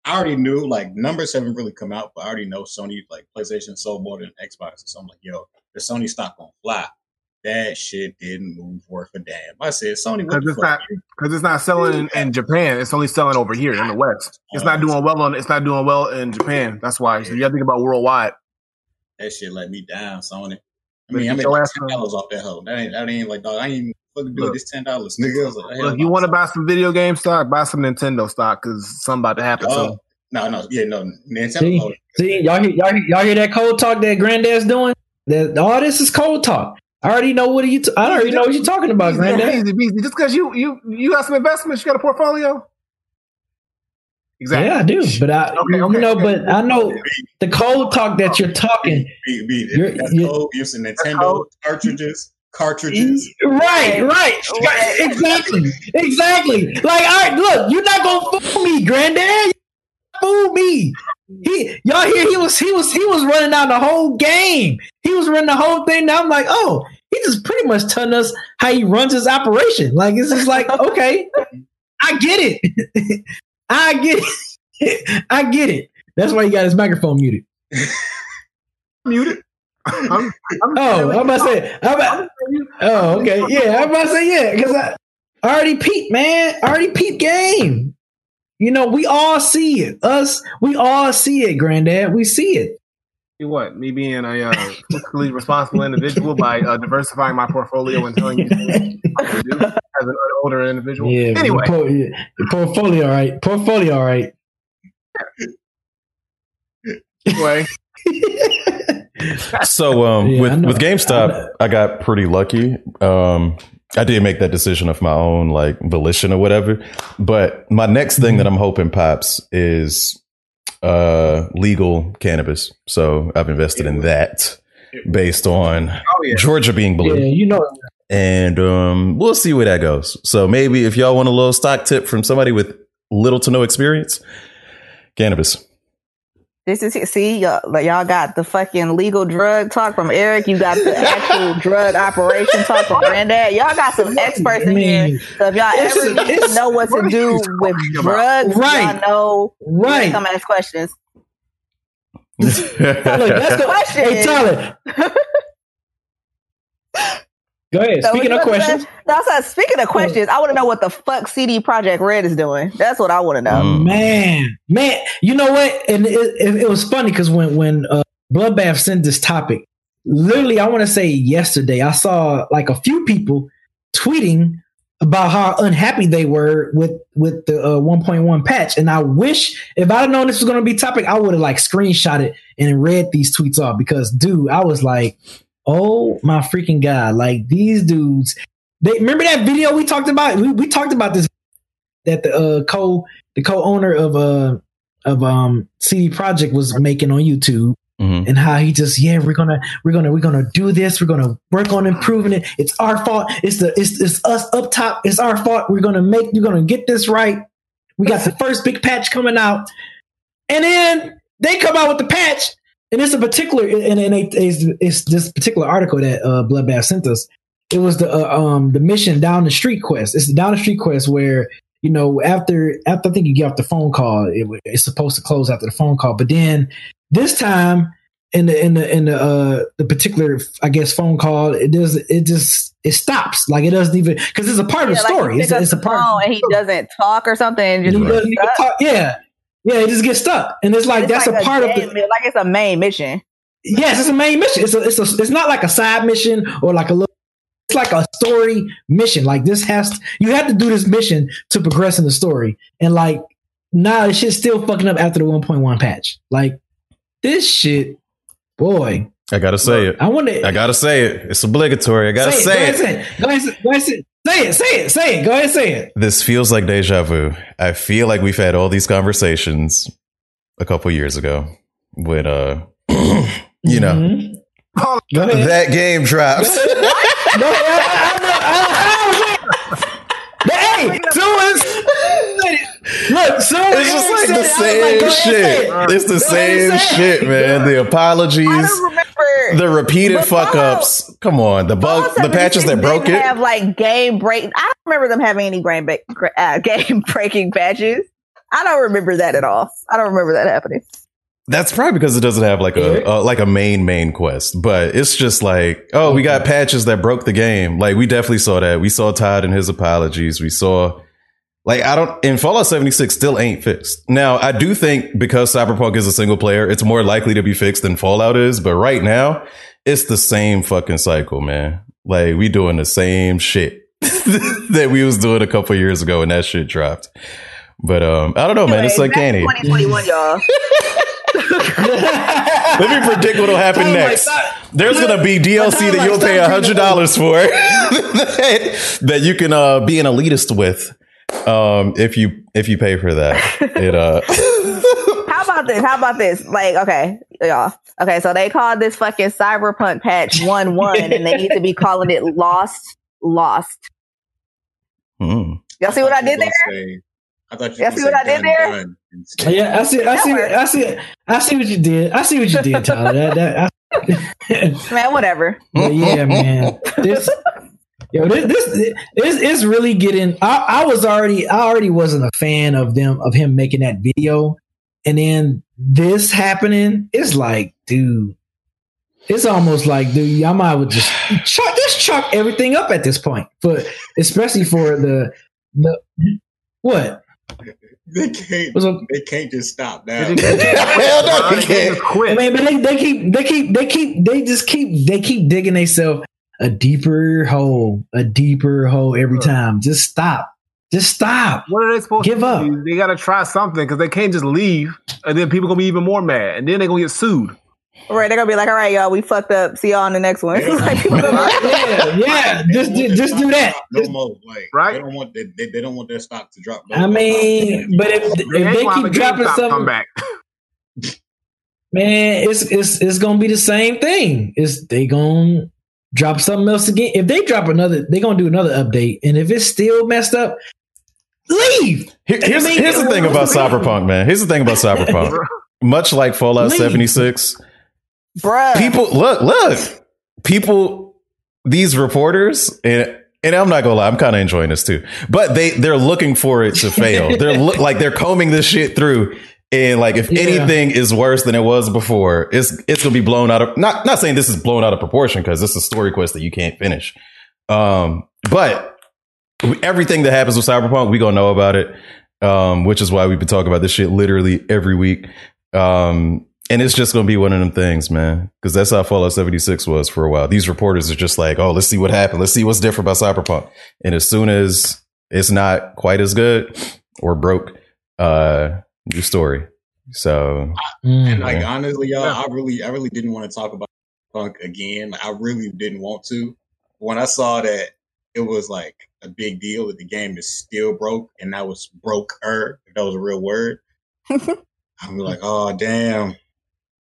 I already knew like numbers haven't really come out, but I already know Sony like PlayStation sold more than Xbox. So I'm like, yo, the Sony stock gonna fly. That shit didn't move worth a damn. I said, Sony, what Because the it's fuck? not because it's not selling in, in Japan. It's only selling over here in the West. It's not uh, doing well on. It's not doing well in Japan. That's why. So you got to think about worldwide. That shit let me down, Sony. I mean, I get made your like ass ten dollars off that hoe. That ain't that ain't like dog. I ain't even fucking do it. Look. This ten dollars, nigga. I was like, Look, you want to buy some video game stock? Buy some Nintendo stock because something about to happen. Oh, soon. no, no, yeah, no. Nintendo. See, see, y'all hear, y'all, hear, y'all hear that cold talk that granddad's doing? That all this is cold talk. I already know what are you. T- I already know what you're talking about, Easy, granddad. easy, easy. Just because you you you got some investments, you got a portfolio. Exactly. Yeah, I do, but I, Okay, you know, okay. but I know the cold talk that you're talking. Be, be, You're- that's you're- cold. Using Nintendo cartridges, cartridges. Right, right, right, exactly, exactly. Like, all right, look, you're not gonna fool me, granddad. Fool me. He, y'all hear? He was, he was, he was running out the whole game. He was running the whole thing. Now I'm like, oh, he just pretty much telling us how he runs his operation. Like, it's just like, [laughs] okay, I get it. [laughs] I get it. [laughs] I get it. That's why he got his microphone muted. Muted. I'm, I'm Oh, I'm about to say. I'm about, oh, okay. Yeah, I'm about to say yeah, because I, I already peeped, man. Already peeped game. You know, we all see it. Us, we all see it, Granddad. We see it. You what? Me being a uh, fiscally responsible individual by uh, diversifying my portfolio and telling you things to do as an older individual. Yeah. Anyway, your por- your portfolio, all right. Portfolio, all right. anyway, So um, Yeah, with with GameStop, I got pretty lucky. Um, I did make that decision of my own like volition or whatever. But my next thing that I'm hoping pops is uh, legal cannabis. So I've invested in that based on Oh yeah. Georgia being blue. Yeah, you know. And um, we'll see where that goes. So maybe if y'all want a little stock tip from somebody with little to no experience, cannabis. This is see y'all, y'all got the fucking legal drug talk from Eric. You got the [laughs] actual drug operation talk from Granddad. Y'all got some experts in here. So if y'all It's- ever it's- know what to do with drugs, Right. y'all know. Right. Come ask questions. [laughs] Tyler, that's the Question. Hey, Tyler. [laughs] Go ahead. So Speaking of [laughs] what's questions, that? No, so speaking of questions, I want to know what the fuck CD Projekt Red is doing. That's what I want to know. Mm. man, man, you know what? And it, it, it was funny because when when uh, Bloodbath sent this topic, literally, I want to say yesterday, I saw like a few people tweeting about how unhappy they were with with the uh, 1.1 patch, and I wish if I'd known this was going to be topic, I would have like screenshot it and read these tweets off because, dude, I was like, oh my freaking god, like these dudes. They remember that video we talked about. We, we talked about this that the uh, co the co-owner of uh of um CD Projekt was making on YouTube Mhm. and how he just yeah we're gonna we're gonna we're gonna do this. We're gonna work on improving it. It's our fault. It's the it's, it's us up top. It's our fault. We're gonna make we're gonna get this right. We got the first big patch coming out. And then they come out with the patch and it's a particular and, and it, it's, it's this particular article that uh bloodbath sent us. It was the uh, um the mission down the street quest. It's the down the street quest where you know after after i think you get off the phone call it, it's supposed to close after the phone call. But then this time in the in the in the uh the particular I guess phone call it does it just it stops. Like it doesn't even because it's a part of the Yeah, like story. It's, a, up it's a the part phone and he doesn't talk or something. And just he doesn't even talk. Yeah yeah it just gets stuck and it's like It's that's like a part of main- the like it's a main mission. yes it's a main mission it's a, it's a it's not like a side mission or like a little it's like a story mission like this has to, you have to do this mission to progress in the story and like nah this shit's still fucking up after the 1.1 patch like this shit boy I gotta say it. I wonder. I gotta say it. It's obligatory. I gotta say, it. Go ahead, Go ahead, say- go ahead, say- say it. Say it. Say it. Go ahead, say it. This feels like deja vu. I feel like we've had all these conversations a couple years ago when uh [clears throat] you know Mhm. Oh, that game drops. Go ahead. I- I- I- I- I- Hey, soon as look, soon It's just like the said it, like, same go ahead, say shit. it. It's the Go same it. shit, man. The I apologies, don't the repeated But fuck Fallout- ups. Come on, the bug, the patches that broke didn't it. Have like game break. I don't remember them having any game ba- uh, [laughs] game breaking patches. I don't remember that at all. I don't remember that happening. That's probably because it doesn't have like a, a like a main main quest, but it's just like, oh, we got patches that broke the game. Like we definitely saw that. We saw Todd and his apologies. We saw like I don't in Fallout 76 still ain't fixed. Now, I do think because Cyberpunk is a single player, it's more likely to be fixed than Fallout is, but right now, it's the same fucking cycle, man. Like we doing the same shit [laughs] that we was doing a couple years ago when that shit dropped. But um I don't know, man. It's uncanny. 2021, y'all. [laughs] Let me predict what'll happen [laughs] Oh next. There's gonna be DLC that you'll pay a hundred dollars for that, that you can uh, be an elitist with um, if you if you pay for that. It uh, [laughs] How about this? How about this? Like, okay, y'all. Okay, so they called this fucking Cyberpunk patch one one, and they need to be [laughs] calling it Lost Lost. hmm. Y'all see what I did there? Say, I thought Yeah, you see what I did there? Yeah, I see. I see. I see. I see what you did. I see what you did, Tyler. That, that, I, Man, whatever. [laughs] But yeah, man. This, yo, this, this, it's, it's really getting. I, I was already, I already wasn't a fan of them of him making that video, and then this happening. It's like, dude, it's almost like, dude, y'all might would just chuck, just chuck everything up at this point. But especially for the the what They can't. was They can't just stop now. They [laughs] Hell no, They can't. just I quit. mean, but they, they keep they keep they keep they just keep they keep digging themselves a deeper hole, a deeper hole every Sure. time. Just stop. Just stop. What are they supposed Give to Give up. do? They got to try something because they can't just leave, and then people gonna be even more mad, and then they're gonna get sued. All right, they're gonna be like, all right, y'all, we fucked up. See y'all in the next one. [laughs] like, people gonna be like, Yeah, yeah. Just do, just do that. No more. Like, Right? They don't want they, they, they don't want their stock to drop. No I mean, but if if They they keep dropping GameStop come something, back. [laughs] Man, it's it's it's gonna be the same thing. It's they gonna drop something else again. If they drop another, they're gonna do another update. And if it's still messed up, leave. Here- here's, I mean, here's the thing about what's the problem? Cyberpunk, man. Here's the thing about Cyberpunk. [laughs] Much like Fallout Leave. 76, Bruh. people look, look, people, these reporters, and and I'm not gonna lie, I'm kind of enjoying this too. But they they're looking for it to fail. they're [laughs] look like they're combing this shit through. And like, if Yeah. anything is worse than it was before, it's it's gonna be blown out of not not saying this is blown out of proportion because it's a story quest that you can't finish. Um, but everything that happens with Cyberpunk, we gonna know about it. Um, which is why we've been talking about this shit literally every week. Um, and it's just gonna be one of them things, man. Because that's how Fallout 76 was for a while. These reporters are just like, oh, let's see what happened. Let's see what's different about Cyberpunk. And as soon as it's not quite as good or broke, uh, new story. So Mm. And like Yeah. honestly, y'all, I really, I really didn't want to talk about punk again. I really didn't want to. When I saw that it was like a big deal that the game is still broke, and that was broke-er, if that was a real word. [laughs] I'm like, oh damn,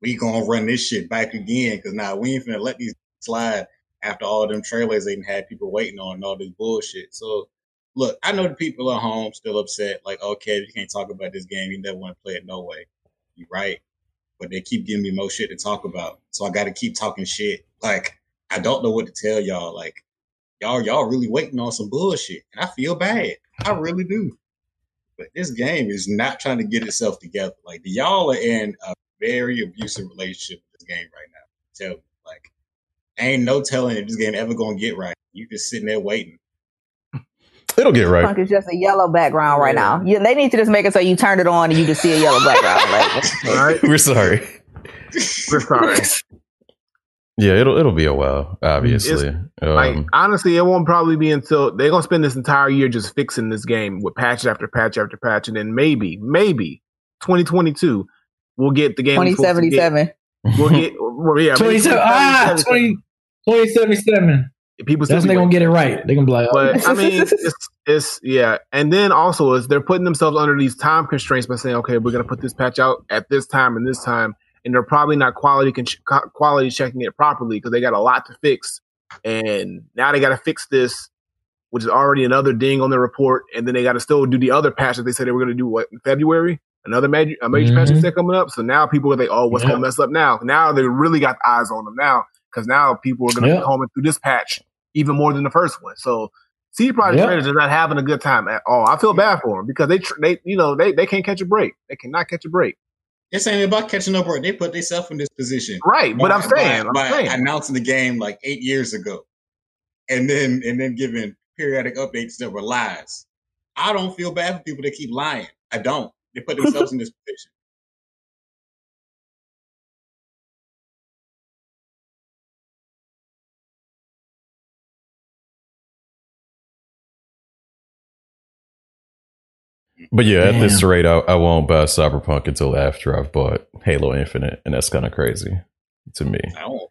we gonna run this shit back again because now we ain't finna let these slide after all them trailers they had people waiting on and all this bullshit. So look, I know the people at home still upset, like, okay, you can't talk about this game, you never want to play it no way. You're right. But they keep giving me more shit to talk about. So I gotta keep talking shit. Like, I don't know what to tell y'all. Like, y'all, y'all really waiting on some bullshit. And I feel bad. I really do. But this game is not trying to get itself together. Like y'all are in a very abusive relationship with this game right now. Tell me, like, ain't no telling if this game ever gonna get right. You just sitting there waiting. It'll get right. Punk is just a yellow background right now. Yeah, they need to just make it so you turn it on and you just see a yellow background. [laughs] Like, All right, We're sorry. we're sorry. Yeah, it'll it'll be a while, obviously. Like Um, honestly, it won't probably be until they're gonna spend this entire year just fixing this game with patch after patch after patch, and then maybe, maybe 2022 we'll get the game. we're get. 2077. We'll get, well, yeah, maybe 27, ah, 2077. 20, 2077. People That's they're gonna get it right. They're gonna be like, oh, But I mean, it's, [laughs] it's yeah, and then also is they're putting themselves under these time constraints by saying, okay, we're gonna put this patch out at this time and this time, and they're probably not quality con- quality checking it properly because they got a lot to fix, and now they got to fix this, which is already another ding on their report, and then they got to still do the other patch that they said they were gonna do what in February. Another major, a major patch Mhm. is coming up, so now people are like, "Oh, what's Yeah. gonna mess up now?" Now they really got eyes on them now because now people are gonna Yeah. be combing through this patch even more than the first one. So CD Projekt Yep. Red is not having a good time at all. I feel bad for them because they, tr- they, you know, they, they can't catch a break. They cannot catch a break. This ain't about catching up. Or they put themselves in this position. Right, but I'm saying, by, I'm by saying, announcing the game like eight years ago, and then and then giving periodic updates that were lies. I don't feel bad for people that keep lying. I don't. They put themselves [laughs] in this position. But yeah, at this rate, I, I won't buy Cyberpunk until after I've bought Halo Infinite, and that's kind of crazy to me. I don't.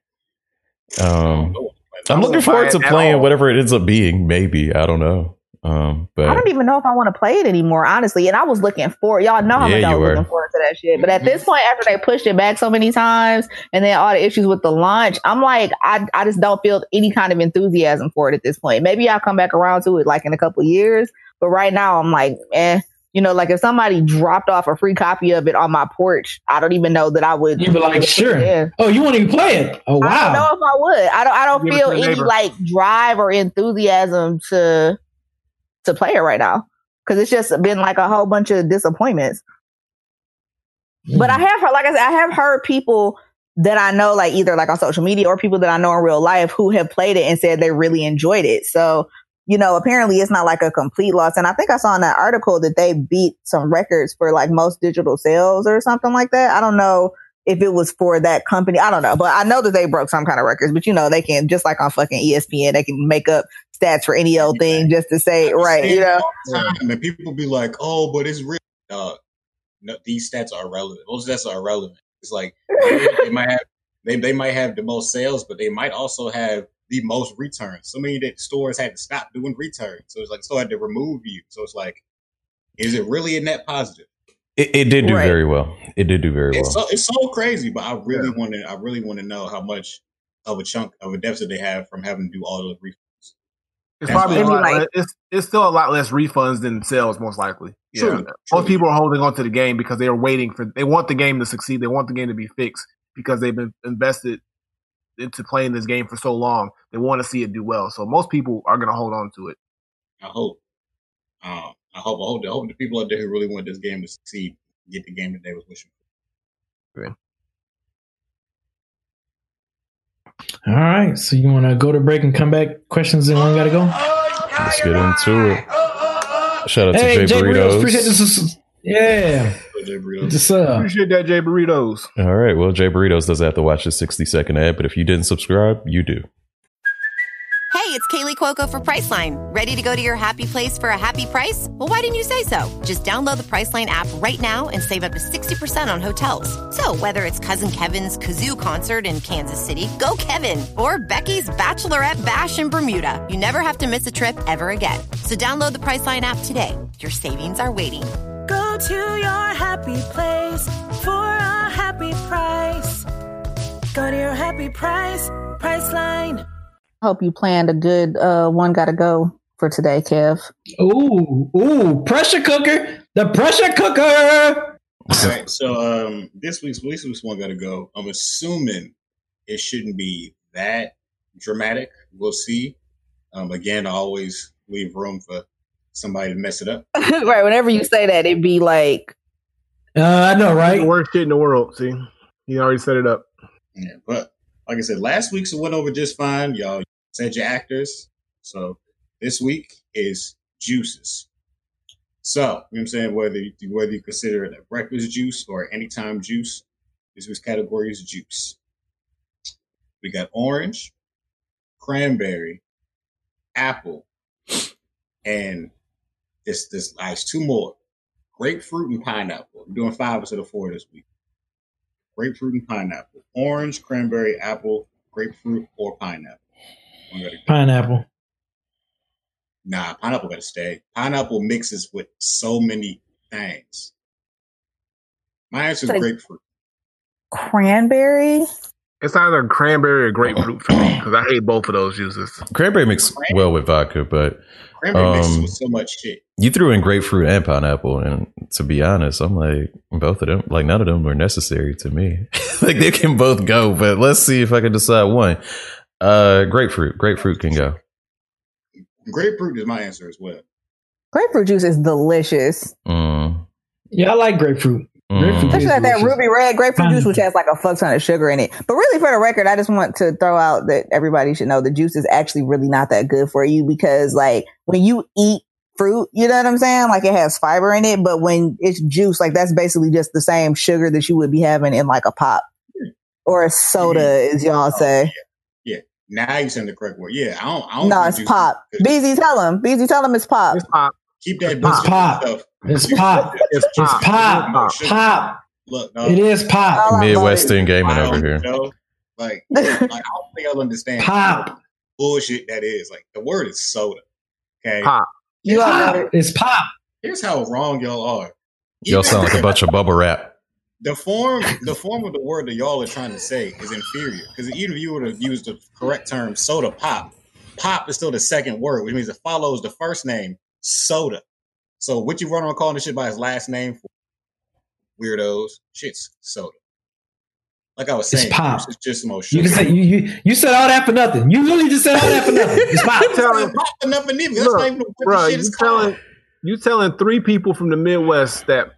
I don't Um, know. I'm looking forward to playing all. whatever it ends up being. Maybe I don't know. Um, but I don't even know if I want to play it anymore, honestly. And I was looking for y'all know how Yeah, much I you was were. looking forward to that shit. But at this point, after they pushed it back so many times, and then all the issues with the launch, I'm like, I I just don't feel any kind of enthusiasm for it at this point. Maybe I'll come back around to it like in a couple years. But right now, I'm like, eh. You know, like if somebody dropped off a free copy of it on my porch, I don't even know that I would. you'd be like, [laughs] sure. Yeah. Oh, you won't even play it? Oh, wow. I don't know if I would. I don't. I don't Give it feel any neighbor. like drive or enthusiasm to to play it right now because it's just been like a whole bunch of disappointments. Hmm. But I have heard, like I said, I have heard people that I know, like either like on social media or people that I know in real life who have played it and said they really enjoyed it. So, you know, apparently it's not like a complete loss. And I think I saw in that article that they beat some records for like most digital sales or something like that. I don't know if it was for that company. I don't know, but I know that they broke some kind of records, but you know, they can just like on fucking ESPN, they can make up stats for any old thing just to say, right. You know, all the time, and people be like, "Oh, but it's real." Uh, no, these stats are irrelevant. Those stats are irrelevant. It's like they might have they, they might have the most sales, but they might also have the most returns. So many that stores had to stop doing returns. So it's like so had to remove you. So it's like, is it really a net positive? It, it did do Right. very well. It did do very well. It's so it's so crazy, but I really want to I really want to know how much of a chunk of a deficit they have from having to do all those refunds. It's That's probably a lot. like- it's it's still a lot less refunds than sales, most likely. True, Yeah. true. Most people are holding on to the game because they are waiting for. They want the game to succeed. They want the game to be fixed because they've been invested into playing this game for so long. They want to see it do well. So most people are going to hold on to it. I hope. Um, I hope. I hope. I hope the people out there who really want this game to succeed get the game that they was wishing. For. All right. So you want to go to break and come back? Questions and one got to go. Let's get into it. Shout out to Hey, Jay, Jay Burritos, Burritos. appreciate this. Yeah, for. Jay Burritos. good to. Uh, Appreciate that, Jay Burritos. All right. Well, Jay Burritos doesn't have to watch the 60 second ad, but if you didn't subscribe, you do. Hey, it's Kaley Cuoco for Priceline. Ready to go to your happy place for a happy price? Well, why didn't you say so? Just download the Priceline app right now and save up to 60% on hotels. So, whether it's Cousin Kevin's Kazoo concert in Kansas City, go Kevin, or Becky's Bachelorette Bash in Bermuda, you never have to miss a trip ever again. So, download the Priceline app today. Your savings are waiting. Go to your happy place for a happy price. Go to your happy price, Priceline. Hope you planned a good uh, one. Got to go for today, Kev. Ooh, ooh, pressure cooker. The pressure cooker. All right. So um, this week's this week's one got to go. I'm assuming it shouldn't be that dramatic. We'll see. Um, again, I always leave room for somebody to mess it up. [laughs] right. Whenever you say that, it'd be like, Uh, I know, The right? worst shit in the world. See, he already set it up. Yeah, but like I said, last week's went over just fine. Y'all said your actors. So this week is juices. So, you know what I'm saying? Whether you, whether you consider it a breakfast juice or anytime juice, this week's category is juice. We got orange, cranberry, apple, and this this nice two more. Grapefruit and pineapple. I'm doing five instead of four this week grapefruit and pineapple. Orange, cranberry, apple, grapefruit, or pineapple. One gotta go. Pineapple. Nah, pineapple gotta stay. Pineapple mixes with so many things. My answer is Like- grapefruit. cranberry. It's either cranberry or grapefruit for me because I hate both of those juices. Cranberry mixes well with vodka, but Cranberry mixes Um, with so much shit. you threw in grapefruit and pineapple. And to be honest, I'm like, both of them, like, none of them were necessary to me. [laughs] like, they can both go, but let's see if I can decide one. Uh, grapefruit. Grapefruit can go. Grapefruit is my answer as well. Grapefruit juice is delicious. Mm, Yeah, I like grapefruit. Mm. Especially like that ruby red grapefruit juice, which has like a fuck ton of sugar in it. But really, for the record, I just want to throw out that everybody should know the juice is actually really not that good for you because, like, when you eat fruit, you know what I'm saying? Like, it has fiber in it, but when it's juice, like, that's basically just the same sugar that you would be having in like a pop or a soda, as y'all say. Yeah. Now you saying the correct word. Yeah, I don't. I don't No, it's juice pop. because Beezy, tell him. Beezy, tell him it's pop. It's pop. Keep that It's pop. stuff. It's pop. [laughs] It's It's pop. pop. Pop. Look, no, It is pop. I love Midwestern gaming over don't here. know. Like, [laughs] like, I don't think I'll understand Pop. bullshit that is. Like, the word is soda. Okay. Pop. You Pop. love it. It's pop. Here's how wrong y'all are. Y'all sound like a bunch of bubble wrap. the form the form of the word that y'all are trying to say is inferior. Because even if you would have used the correct term soda pop, pop is still the second word, which means it follows the first name, soda. So what you run around calling this shit by his last name for weirdos, shit's soda. Like I was It's saying, pop. it's just more You sugar. can say you, you you said all that for nothing. You really just said all that for [laughs] nothing. It's pop. Telling, pop enough of That's Look, not even what bro, the you shit is called. telling you telling three people from the Midwest that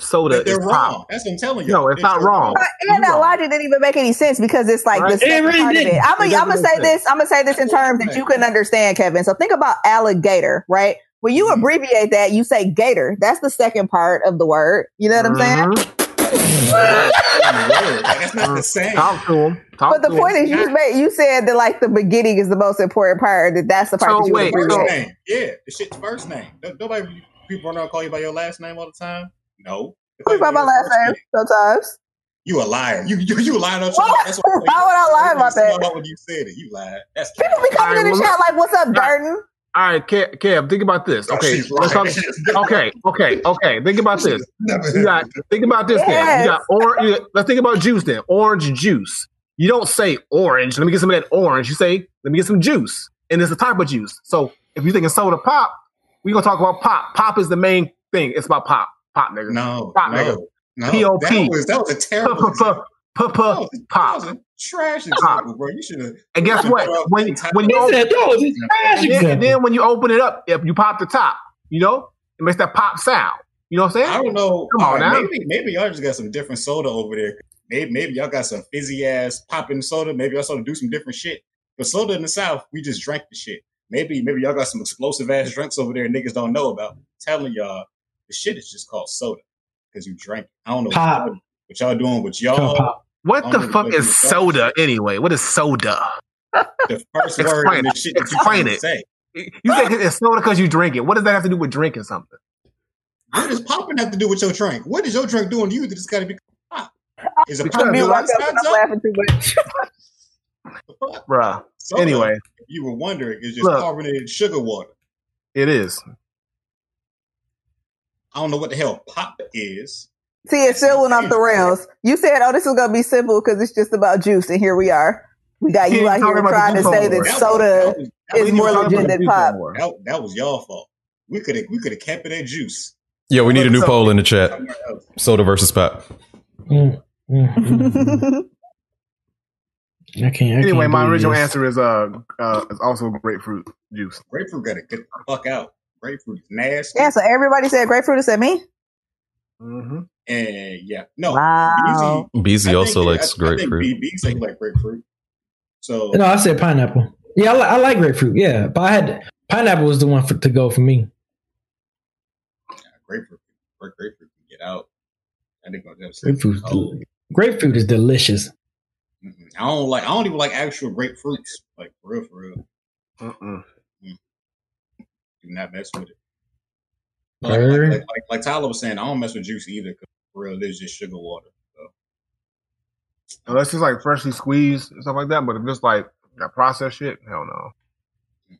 soda That they're is wrong. pop. That's what I'm telling you. No, it's not wrong. But and that logic didn't even make any sense because it's like Right. the second It really part didn't. it. I'm gonna say make this. I'm gonna say this in terms that you couldn't understand, Kevin. So think about alligator, right? When you Mhm. abbreviate that, you say gator. That's the second part of the word. You know what I'm saying? [laughs] Mhm. That's not the same. Talk to him. Talk But the to point him. is, you made you said that like the beginning is the most important part. That that's the part So that you wait, would so- First name. Yeah, the shit's first name. Nobody, people are not call you by your last name all the time. No. They call you by my last first name sometimes? You a liar. You you you a liar. That's Why- that's [laughs] why would I lie about that? About when you said it, you lied. That's People be coming in the chat like, "What's up, Darden?" All right, Kev, Kev think about this. Oh, Okay, she's let's talk- [laughs] okay, okay, okay. Think about this. Never You got think about this. Then Yes. you got orange. Let's think about juice. Then orange juice. You don't say orange. Let me get some of that orange. You say let me get some juice, and it's a type of juice. So if you think of soda pop, we gonna talk about pop. Pop is the main thing. It's about pop. Pop, nigga. No, Pop, nigga. no, no. P.O.P.. That was that was a terrible. P- p- example. p- p- That was- pop. That was trash Pop. example, bro. You should have. And guess what? When when you open, said that trash and then, and then when you open it up, if you pop the top, you know, it makes that pop sound. You know what I'm saying? I don't know. Come on All right, now. Maybe maybe y'all just got some different soda over there. Maybe maybe y'all got some fizzy ass popping soda. Maybe y'all sort of do some different shit. But soda in the South, we just drank the shit. Maybe maybe y'all got some explosive ass drinks over there niggas don't know about. I'm telling y'all, the shit is just called soda because you drank. it. I don't know Pop. What, y'all, what y'all doing with y'all. Come pop. What the fuck is look it soda anyway? What is soda? The first [laughs] word Explain in the it. shit that you Explain trying to it. say. You think it's soda because you drink it? What does that have to do with drinking something? What does popping have to do with your drink? What is your drink doing to you that it's got to be pop? Is it pop you your Mute like life myself 'cause size I'm laughing too much. Bruh. Soda, Anyway, if you were wondering, it's just Look. carbonated sugar water. it is. I don't know what the hell pop is. See, it still went off the rails. You said, "Oh, this is gonna be simple because it's just about juice," and here we are. We got you out here trying to say no that more. That was- soda that was, is more even legit than juice pop. that, that was y'all fault. We could have we could have kept it at juice. Yeah, we need a new poll in the chat. Soda versus pop. Mm, mm. [laughs] I can't. I Anyway, can't my original this. answer is uh, uh is also grapefruit juice. Grapefruit got to get the fuck out. Grapefruit is nasty. yeah, so everybody said grapefruit. is said me. Mm-hmm. And yeah, no. Wow. Beezy, Beezy also think- likes I, I think grapefruit. B, B say he like grapefruit. So No, I said pineapple. Yeah, I, li- I like grapefruit. Yeah, but I had pineapple was the one for, to go for me. grapefruit, grapefruit grapefruit can get out. I think I'll just Grapefruit, oh, grapefruit is delicious. mm-mm. I don't like. I don't even like actual grapefruits. Like for real, for real. Mm-mm. Do not mess with it. Like, like, like, like, like Tyler was saying, I don't mess with juice either. Cause for real, it's just sugar water. So. Unless it's like freshly squeezed and stuff like that. But if it's like that processed shit, hell no.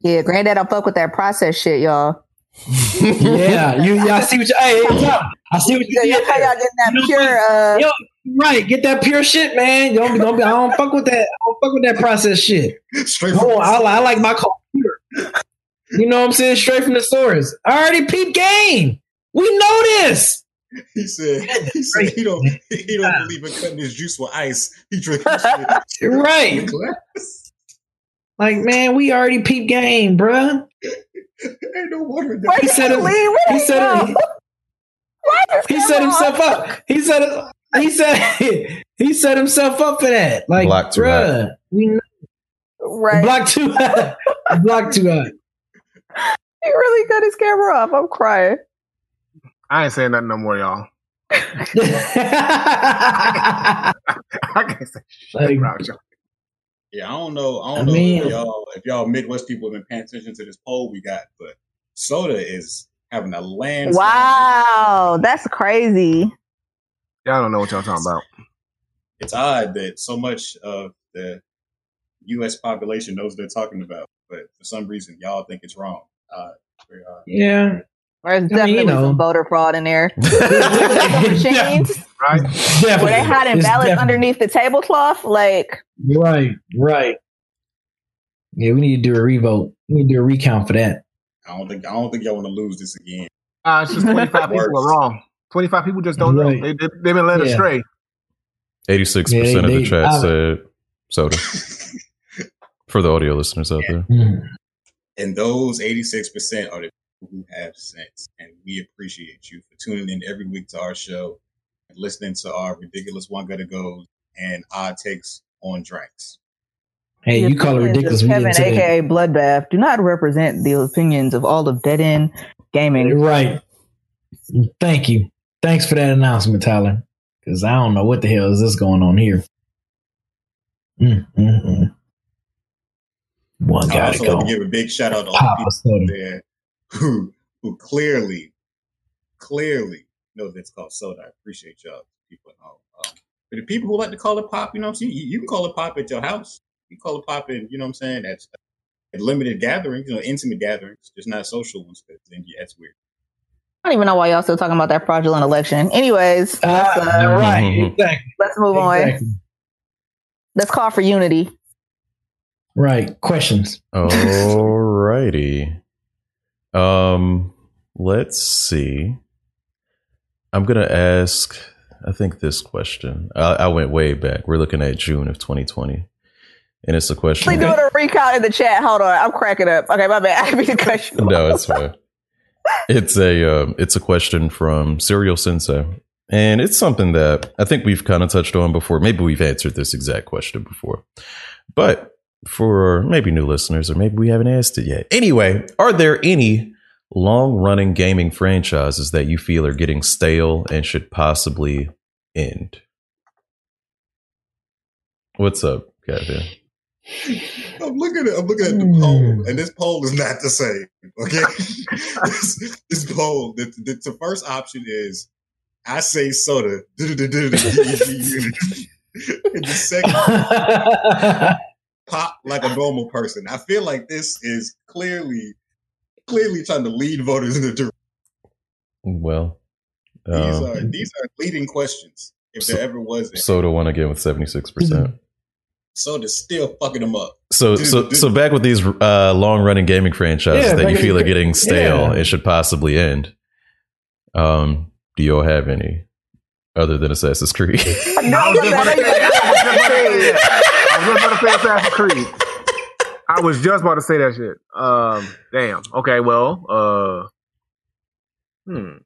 Yeah, granddad, don't fuck with that process shit, y'all. [laughs] yeah, you. Yeah, I see what you. Hey, hey, Tom, I see what you Yeah, did. how y'all getting that You know pure? Uh, Yo, right, get that pure shit, man. Don't, don't be, I don't fuck with that. I don't fuck with that processed shit. [laughs] Straight No, from I, I like my coffee pure. You know what I'm saying? Straight from the source. I already peep game. We know this. [laughs] He said he said he don't he don't believe in cutting his juice with ice. He [laughs] drink his shit Right. Like, man, we already peep game, bruh. Ain't no water in where He did said you it- he did said you it- go? Why does He that set himself up. He said he said [laughs] he set himself up for that. Like, Block too bruh, we know. Right. block two, block too high. He really cut his camera off. I'm crying. I ain't saying nothing no more, y'all. I [laughs] I can't say shit Like- about y'all. Yeah, I don't know. I I don't know mean- if y'all if y'all Midwest people have been paying attention to this poll we got, but soda is having a landslide. Wow, that's crazy. Y'all don't know what y'all talking about. It's odd that so much of the U.S. population knows what they're talking about, but for some reason y'all think it's wrong. Uh, very odd. yeah. There's mean, definitely you know. some voter fraud in there. [laughs] [laughs] The machines Right? Definitely. where they hiding It's ballots definitely- underneath the tablecloth, like Right, right. Yeah, we need to do a revote. We need to do a recount for that. I don't think I don't think y'all want to lose this again. Uh, it's just 25 [laughs] people are wrong. 25 people just don't Right. know. They, they, they've been led Yeah. astray. 86% of the they- chat I- said soda. For the audio listeners out there. Mm. And those 86% are the people who have sense. And we appreciate you for tuning in every week to our show and listening to our ridiculous one gotta go and odd takes on drinks. Hey, the you call it ridiculous. of We Kevin, didn't aka Bloodbath, do not represent the opinions of all of Dead End that. Gaming. Right. Thank you. Thanks for that announcement, Tyler. Because I don't know what the hell is this going on here. Mm, mm, mm. One I also go. want to give a big shout out to all Pop the people soda. there who who clearly, clearly know that it's called soda. I appreciate y'all, people at home. Um, but the people who like to call it pop, you know what I'm saying? You, you can call it pop at your house. You call it pop in, you know what I'm saying? That's at limited gatherings, you know, intimate gatherings, just not social ones. 'cause Then yeah, that's weird. I don't even know why y'all still talking about that fraudulent election. Anyways, let's, Ah, uh, right, [laughs] exactly. let's move on. Let's call for unity. Right. Questions. Alrighty. Um, let's see. I'm gonna ask. I think this question. I, I went way back. We're looking at June of 2020, and it's a question. Please doing a recount in the chat. Hold on, I'm cracking up. Okay, my bad. [laughs] I didn't mean to cut you. no, it's fine. It's a um, it's a question from Serial Sensei, and it's something that I think we've kind of touched on before. Maybe we've answered this exact question before, but for maybe new listeners, or maybe we haven't asked it yet. Anyway, are there any long running gaming franchises that you feel are getting stale and should possibly end? What's up, Kevin? [laughs] I'm looking at I'm looking at the Hmm. poll, and this poll is not the same. Okay, [laughs] this, this poll, the, the, the first option is I say soda. [laughs] and the second, pop like a normal person. I feel like this is clearly, clearly trying to lead voters in the direction. Well, These um, are these are leading questions. If So- there ever was, any. Soda won again with seventy six percent. soda's still fucking them up. So, so, so back with these uh, long-running gaming franchises Yeah, that you feel are getting stale yeah. and should possibly end. Um, do you all have any other than Assassin's Creed? [laughs] I [laughs] was just about to say. I was just about to say Assassin's Creed. I was just about to say that shit. Um, damn. Okay, well, uh, hmm.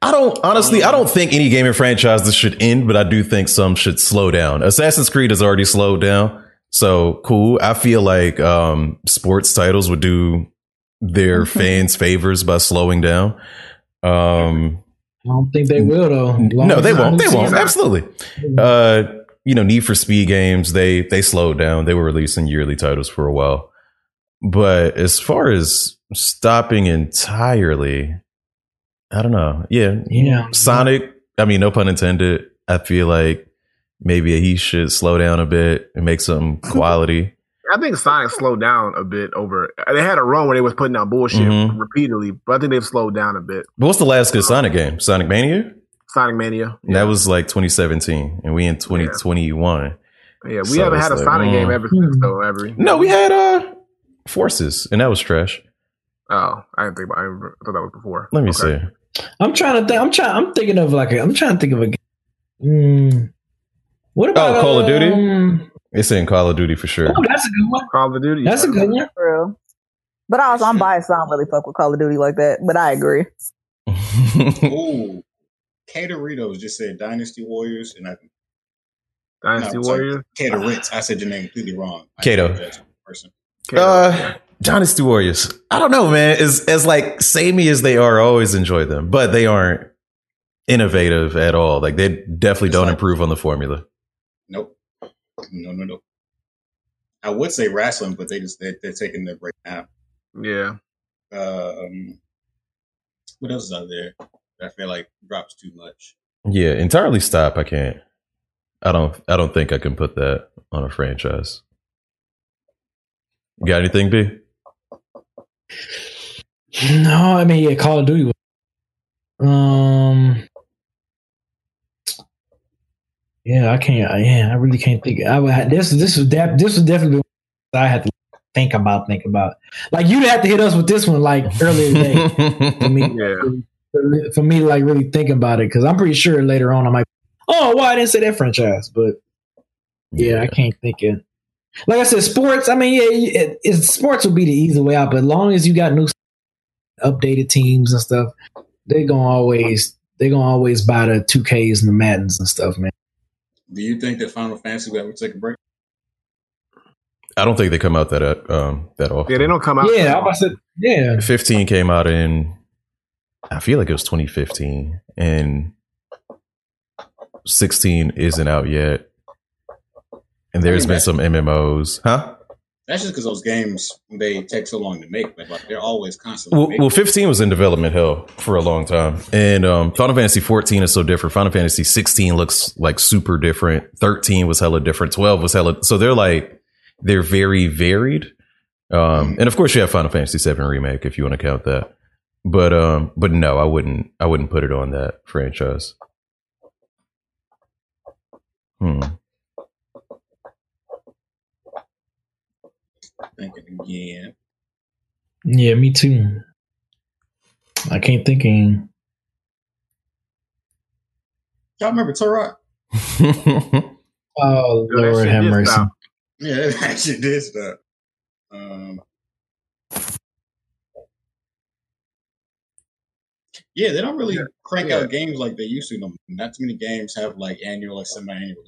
I don't honestly. I don't think any gaming franchises should end, but I do think some should slow down. Assassin's Creed has already slowed down, so cool. I feel like um, sports titles would do their [laughs] fans favors by slowing down. Um, I don't think they will though. no, they won't. They won't. Absolutely. Uh, you know, Need for Speed games they they slowed down. They were releasing yearly titles for a while, but as far as stopping entirely, I don't know. Yeah, Yeah. Sonic. I mean, no pun intended. I feel like maybe he should slow down a bit and make some [laughs] quality. I think Sonic slowed down a bit over. They had a run where they was putting out bullshit Mhm. repeatedly, but I think they've slowed down a bit. But what's the last good Sonic game? Sonic Mania. Sonic Mania. That was like 2017, and we in 2021. Yeah, we So haven't had a like, Sonic mm. game ever since though. Ever. No, we had uh Forces, and that was trash. Oh, I didn't think about. I thought that was before. Let me Okay. see. I'm trying to think. I'm trying. I'm thinking of like. A, I'm trying to think of a. Mm, what about Oh, Call of Duty? um, It's in Call of Duty for sure. oh, that's a good one. Call of Duty. That's a good one. True. But also, I'm biased. So I don't really fuck with Call of Duty like that. But I agree. [laughs] Ooh, Cateritos just said Dynasty Warriors, and I Dynasty no, sorry, Warriors. Caterits. I said your name completely wrong. I Cato. apologize to the Person. uh, Dynasty Warriors. I don't know, man. As as like samey as they are, I always enjoy them, but they aren't innovative at all. Like they definitely It's don't like- improve on the formula. Nope. No, no, no. I would say wrestling, but they just they're, they're taking their break now. yeah. Um, what else is out there? That I feel like drops too much. Yeah, entirely stop. I can't. I don't. I don't think I can put that on a franchise. You got anything, B? No, I mean yeah, Call of Duty. was- Um. Yeah, I can't. Yeah, I really can't think. I would. This this was def, this was definitely I had to think about. Think about. Like you'd have to hit us with this one like earlier today [laughs] for me. Yeah. For me, to, like really think about it because I'm pretty sure later on I might. Oh, why I didn't say that franchise, but yeah, I can't think it. Like I said, sports. I mean, yeah, it, it, sports would be the easy way out, but as long as you got new, updated teams and stuff, they're gonna always they're gonna always buy the two Ks and the Maddens and stuff, man. Do you think that Final Fantasy will ever take a break? I don't think they come out that uh, um that often. Yeah, they don't come out. Yeah, I about to say, yeah, 15 came out in I feel like it was 2015 and 16 isn't out yet. And there's been some MMOs, huh? That's just because those games they take so long to make, but like they're always constantly. Well, well, 15 was in development hell for a long time, and um, Final Fantasy 14 is so different. Final Fantasy 16 looks like super different. 13 was hella different. 12 was hella. So they're like they're very varied. Um, and of course, you have Final Fantasy 7 remake if you want to count that. But um, but no, I wouldn't. I wouldn't put it on that franchise. Hmm. Thinking again. Yeah, me too. I can't think of Y'all remember Turok? [laughs] Oh Lord, have mercy. stop. Yeah, [laughs] that actually did stuff. Um, yeah, they don't really crank Yeah. out games like they used to. No, not too many games have like annual or semi-annual.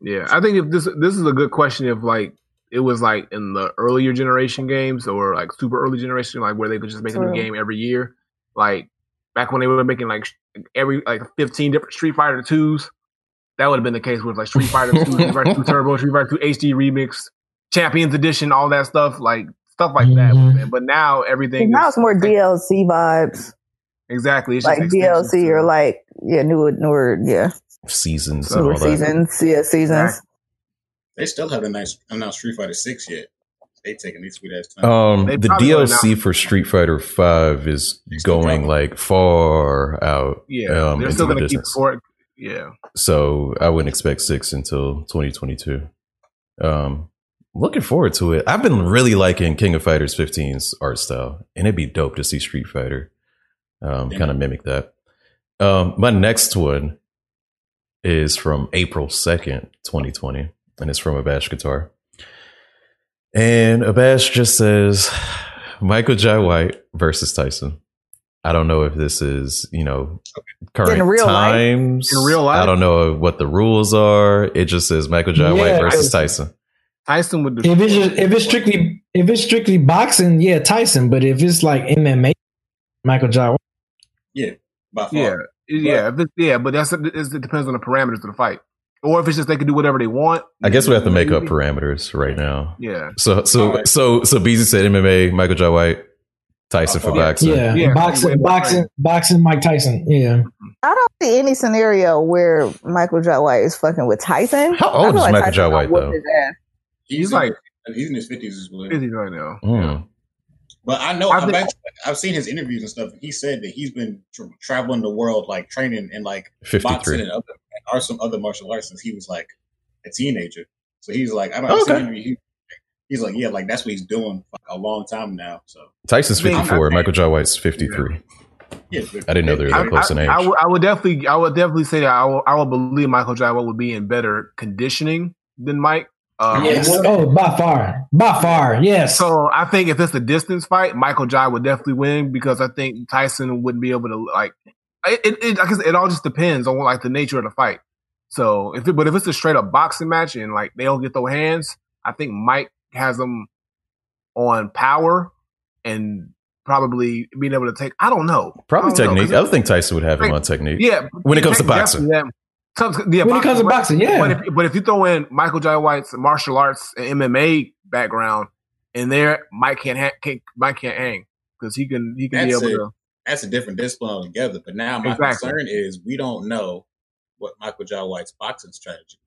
Yeah, I think if this this is a good question if like it was like in the earlier generation games or like super early generation, like where they could just make a new game every year. Like back when they were making like every like fifteen different Street Fighter twos, that would have been the case with like Street Fighter Two, Street Fighter Two [laughs] Turbo, Street Fighter Two HD Remix, Champions Edition, all that stuff, like stuff like that. Mhm. man. But now everything Now is it's more DLC vibes, exactly it's like just DLC extensions or like yeah, newer, newer, yeah, Seasons and newer all that. seasons, yeah, seasons. They still haven't announced, announced Street Fighter Six yet. They taking these sweet ass time. Um, They the DLC for Street Fighter Five is still going like far out. yeah, um, they're still the gonna keep business. for. Yeah, So I wouldn't expect six until 2022. Um, looking forward to it. I've been really liking King of Fighters 15's art style, and it'd be dope to see Street Fighter um, Yeah. kind of mimic that. Um, my next one is from April 2nd, 2020, and it's from Abash Guitar. And Abash just says Michael Jai White versus Tyson. I don't know if this is, you know, current In real life? times. In real life? I don't know what the rules are. It just says Michael Jai White versus Tyson. Tyson would. If it's just, if it's strictly if it's strictly boxing, yeah, Tyson. But if it's like MMA, Michael Jai White. Yeah, by far. Yeah, yeah, if yeah, but that's it's, it depends on the parameters of the fight, or if it's just they can do whatever they want. I guess we have to make up parameters right now. Yeah, So, so, Alright. so, so, Beezy said MMA, Michael Jai White, Tyson for Yeah. boxing. Yeah, Yeah. boxing, boxing, boxing. Mike Tyson. Yeah, I don't see any scenario where Michael Jai White is fucking with Tyson. How old feel is Michael Tyson J. White, though? He's, He's like like- he's in his fifties as well. busy right now. Mm. But I know I I've, think- actually, I've seen his interviews and stuff. He said that he's been tra- traveling the world, like training in like boxing and other or some other martial arts since he was like a teenager. So he's like, I don't know. Okay. He, he's like, yeah, like that's what he's doing for a long time now. So Tyson's I mean, 54. Michael Jai White's 53. yeah, I didn't know they were that I, close in age. I would, definitely, I would definitely say that I will, I will believe Michael Jai White would be in better conditioning than Mike. Um, yes. Oh, by far, by far, yes. So I think if it's a distance fight, Michael Jai would definitely win because I think Tyson wouldn't be able to like. It, it, it, I guess it all just depends on like the nature of the fight. So if it, but if it's a straight up boxing match and like they don't get those hands, I think Mike has them on power and probably being able to take. I don't know. Probably technique. I don't know, technique. 'cause I think Tyson would have him on technique. yeah, When it comes to boxing. Yeah. Yeah, when it comes to boxing, yeah. But if, but if you throw in Michael Jai White's martial arts and MMA background in there, Mike can't ha- can't Mike can't hang because he can he can That's be it. able to. that's a different discipline altogether. But now my Exactly. concern is we don't know what Michael Jai White's boxing strategy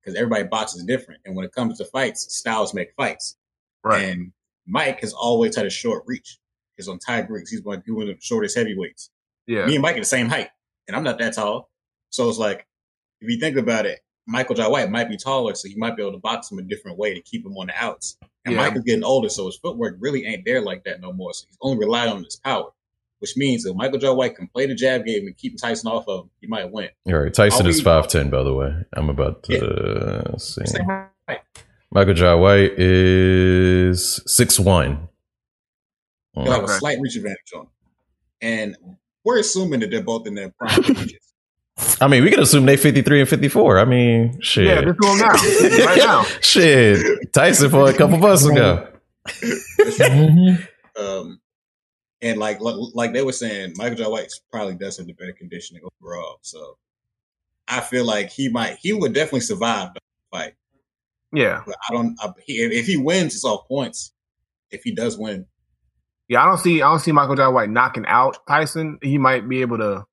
because everybody boxes different, and when it comes to fights, styles make fights. Right. And Mike has always had a short reach. He's on Ty Briggs. He's one one of the shortest heavyweights. Yeah. Me and Mike are the same height, and I'm not that tall. So it's like, if you think about it, Michael Jai White might be taller, so he might be able to box him a different way to keep him on the outs. And Yeah. Michael's getting older, so his footwork really ain't there like that no more. So he's only relying on his power, which means if Michael Jai White can play the jab game and keep Tyson off of him, he might win. All right. Tyson I'll is be- 5'10, by the way. I'm about to Yeah. see. Michael Jai White is 6'1. He'll have a slight reach advantage on him. And we're assuming that they're both in their prime [laughs] ages. I mean, we can assume they 53 and 54. I mean, shit. Yeah, just do him now, right [laughs] now. Shit. Tyson for a couple months ago. Mhm. [laughs] Um, and like like they were saying, Michael Jai White probably does have the better conditioning overall. So I feel like he might he would definitely survive the fight. Yeah, But I don't. I, if he wins, it's all points. If he does win, yeah. I don't see I don't see Michael Jai White knocking out Tyson. He might be able to.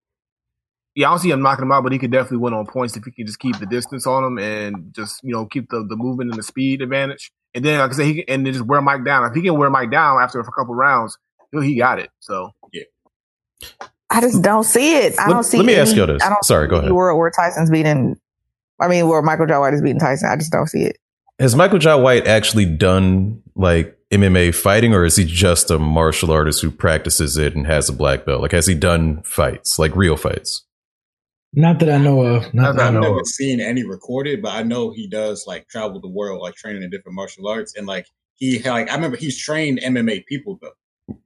Yeah, I don't see him knocking him out, but he could definitely win on points if he can just keep the distance on him and just you know keep the the movement and the speed advantage. and then like I said, he can, and then just wear Mike down. If he can wear Mike down after a couple rounds, he he got it. So yeah, I just don't see it. I Let- don't see. It. Let me any- ask you this. I don't Sorry, go ahead. Where, where Tyson's beating. I mean, where Michael Jai White is beating Tyson. I just don't see it. Has Michael Jai White actually done like MMA fighting, or is he just a martial artist who practices it and has a black belt? Like, has he done fights, like real fights? Not that I know of. Not that I I've know never of. seen any recorded, but I know he does like travel the world, like training in different martial arts, and like he like I remember he's trained MMA people though. So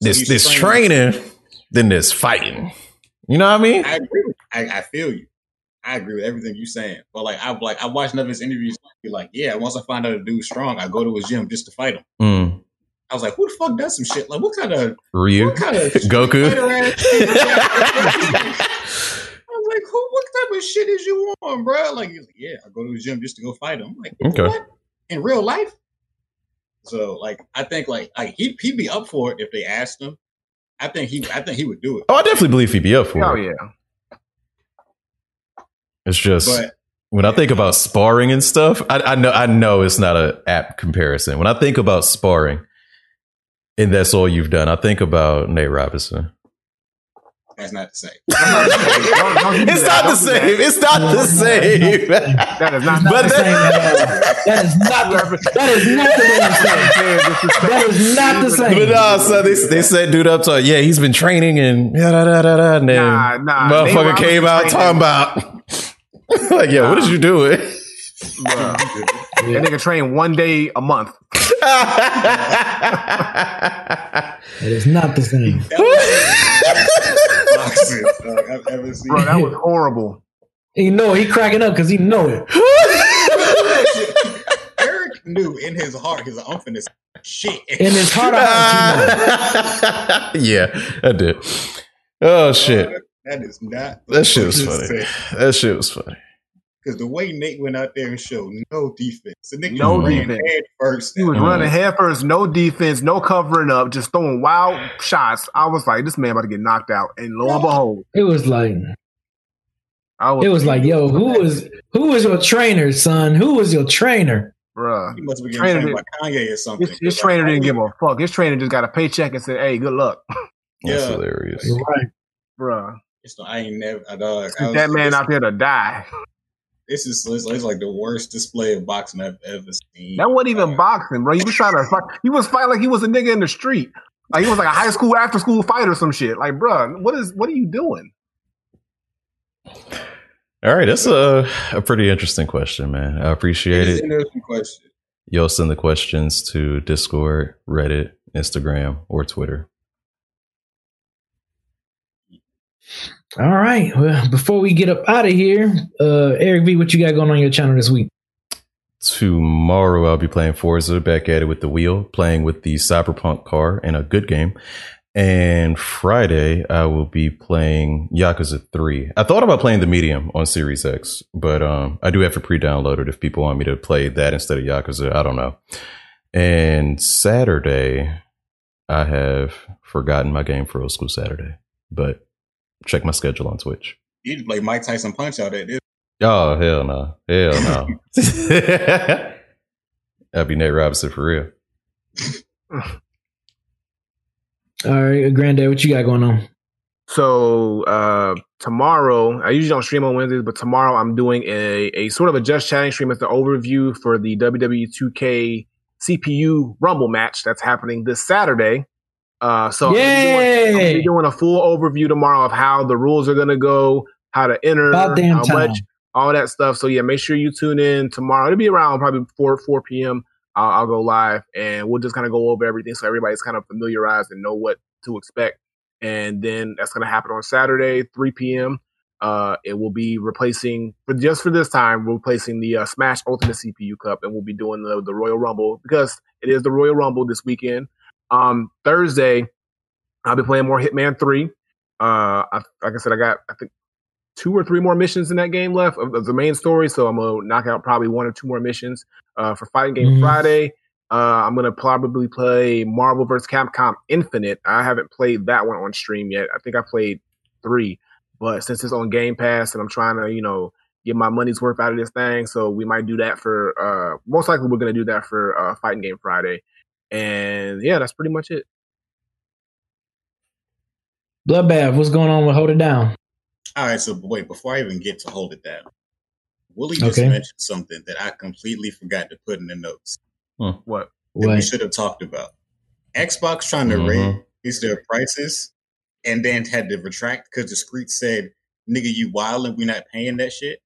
This this trained- training, then this fighting. You know what I mean? I agree. I, I feel you. I agree with everything you're saying. But like I've like I watched none of his interviews. Be like, yeah, once I find out a dude's strong, I go to his gym just to fight him. Mm. I was like, who the fuck does some shit? Like, what kind of Ryu, what kind of [laughs] Goku. [laughs] fighter ass shit is that? I was like, who? What type of shit is you on, bro? Like, he's like, yeah, I go to the gym just to go fight him. I'm like, Okay. what? In real life? So, like, I think like like he'd he'd be up for it if they asked him. I think he I think he would do it. Oh, I definitely believe he'd be up for oh it. Oh yeah, It's just But when I think about sparring and stuff, I, I know I know it's not a apt comparison. When I think about sparring, and that's all you've done, I think about Nate Robinson. That's not the same. Don't- don't it's not the Don't do that. same. It's not the same. that is not. Not But the same. That is not. The, that is not the same. That is not the same. But nah, so they, they said dude up to yeah, he's been training and yeah, da, da, da, da, and then Nah, nah. Motherfucker came out training- talking about [laughs] like, yeah, what did you do it? Bruh. That nigga train one day a month. [laughs] It is not the same. Boxing, dog, I've ever seen. Bro, that was horrible. He know he cracking up because he know it. [laughs] Eric knew in his heart his unfiness shit. In his heart of hearts, [laughs] yeah, I did. Oh shit, uh, That is not. that shit was funny. That shit was funny. Because the way Nate went out there and showed no defense, the nigga No ran defense. head first. He was Mhm. running head first, no defense, no covering up, just throwing wild shots. I was like, this man about to get knocked out. And lo and behold, he, it was like I was it was like, yo, who was who was your trainer, son? Who was your trainer? bruh. He must be getting Trainer trained by Kanye or something. His, his trainer didn't give a fuck. His trainer just got a paycheck and said, hey, good luck. [laughs] That's Yeah. hilarious. Right. Bruh. It's the- I ain't never. I, dog, I was- that man out there to die. This is it's, it's like the worst display of boxing I've ever seen. That wasn't even boxing, bro. He was trying to fight. He was fighting like he was a nigga in the street. Like he was like a high school after school fight or some shit. Like, bruh, what is what are you doing? All right, that's a a pretty interesting question, man. I appreciate it. interesting question. You'll send the questions to Discord, Reddit, Instagram, or Twitter. All right. Well, before we get up out of here, uh, Eric V, what you got going on your channel this week? Tomorrow I'll be playing Forza, back at it with the wheel, playing with the Cyberpunk car and a good game. And Friday I will be playing Yakuza 3. I thought about playing the medium on Series X, but um, I do have to pre-download it if people want me to play that instead of Yakuza. I don't know. And Saturday I have forgotten my game for old school Saturday, but check my schedule on Twitch. You just play Mike Tyson punch out at this. Oh hell no, hell no. That'd [laughs] [laughs] be Nate Robinson for real. [sighs] All right, Granddad, what you got going on? So uh tomorrow, I usually don't stream on Wednesdays, but tomorrow I'm doing a, a sort of a just chatting stream as the overview for the WWE 2K CPU Rumble match that's happening this Saturday. Uh, so I'm gonna be doing- I'm be doing a full overview tomorrow of how the rules are gonna go, how to enter, how time. much, all that stuff. So yeah, make sure you tune in tomorrow. It'll be around probably four four p.m. I'll, I'll go live and we'll just kind of go over everything so everybody's kind of familiarized and know what to expect. And then that's going to happen on Saturday, 3 p.m. Uh, it will be replacing, but just for this time, we're replacing the uh, Smash Ultimate CPU Cup, and we'll be doing the, the Royal Rumble because it is the Royal Rumble this weekend. Um, Thursday, I'll be playing more Hitman 3. Uh, I, like I said, I got I think two or three more missions in that game left of, of the main story, so I'm gonna knock out probably one or two more missions. Uh, for Fighting Game Mhm. Friday, uh, I'm gonna probably play Marvel vs. Capcom Infinite. I haven't played that one on stream yet. I think I played three, but since it's on Game Pass and I'm trying to, you know, get my money's worth out of this thing. So we might do that for uh most likely we're gonna do that for uh fighting game Friday. And yeah, that's pretty much it. Bloodbath, what's going on with Hold It Down? All right, so wait, before I even get to hold it down, Willie just Okay. mentioned something that I completely forgot to put in the notes What? that we should have talked about. Xbox trying to Mhm. raise their prices and then had to retract because the street said, nigga, you wildin', we not paying that shit.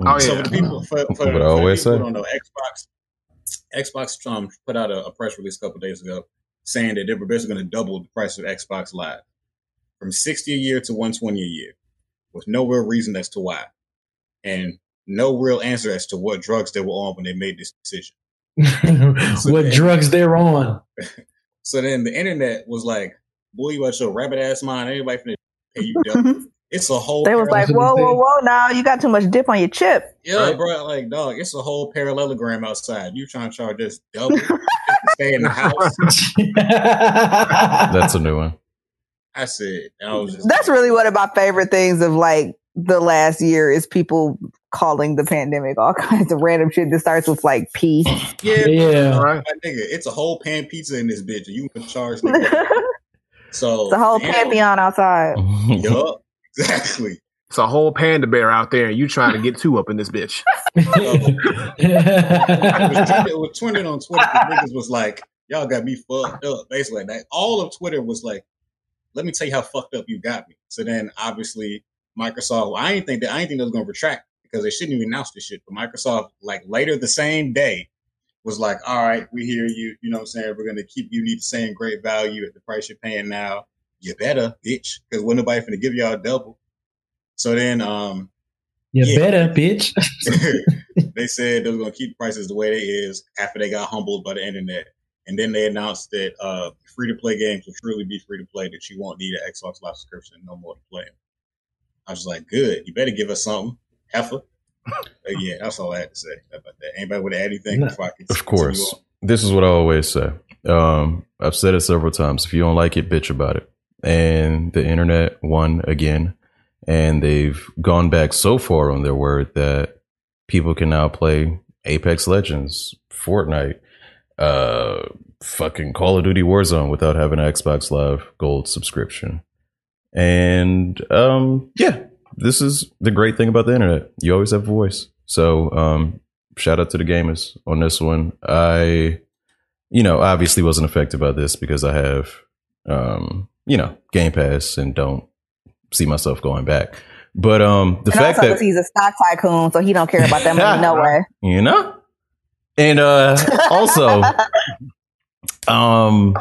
Oh, So yeah. for the people, for, for, What for I the always people who say. don't know, Xbox, Xbox um, put out a, a press release a couple days ago saying that they were basically going to double the price of Xbox Live from sixty a year to one twenty a year, with no real reason as to why, and no real answer as to what drugs they were on when they made this decision. [laughs] what drugs they're on? [laughs] So then the internet was like, "Boy, you out your rabbit ass mind? Anybody finna pay you double?" [laughs] it's a whole. They was like, whoa, whoa, whoa! Now you got too much dip on your chip. Yeah, bro, like dog, it's a whole parallelogram outside. You trying to charge this double [laughs] to stay in the house? [laughs] That's a new one. I said, I was just That's really one of my favorite things of like the last year is people calling the pandemic all [laughs] kinds of random shit that starts with like P. yeah, Yeah. All right. my nigga. It's a whole pan pizza in this bitch, and you can charge nigga. So It's So a whole damn, pantheon outside. Yup, exactly. It's a whole panda bear out there, and you trying to get two up in this bitch. [laughs] It was, trending, it was trending on Twitter. 'cause Niggas was like, "Y'all got me fucked up." Basically, like all of Twitter was like, "Let me tell you how fucked up you got me." So then, obviously, Microsoft. I ain't think that I ain't think they was gonna retract because they shouldn't even announce this shit. But Microsoft, like later the same day, was like, "All right, we hear you. You know what I'm saying? We're gonna keep you need the same great value at the price you're paying now. You better, bitch, because when nobody finna give y'all a double." So then, um, you Yeah. better, bitch. [laughs] [laughs] they said they were going to keep prices the way they is after they got humbled by the internet. And then they announced that uh, free to play games will truly be free to play, that you won't need an Xbox Live subscription no more to play 'em. I was like, good. You better give us something. Heifer. [laughs] But yeah, that's all I had to say about that. Anybody would add anything No. before I can Of course. This is what I always say. Um, I've said it several times. If you don't like it, bitch about it. And the internet won again. And they've gone back so far on their word that people can now play Apex Legends, Fortnite, uh, fucking Call of Duty Warzone without having an Xbox Live Gold subscription. And um, yeah, this is the great thing about the internet. You always have a voice. So um, shout out to the gamers on this one. I, you know, obviously wasn't affected by this because I have, um, you know, Game Pass and don't see myself going back. But um, the and fact also that 'cause he's a stock tycoon, so he don't care about that money [laughs] no way. you know, and uh, [laughs] also, um,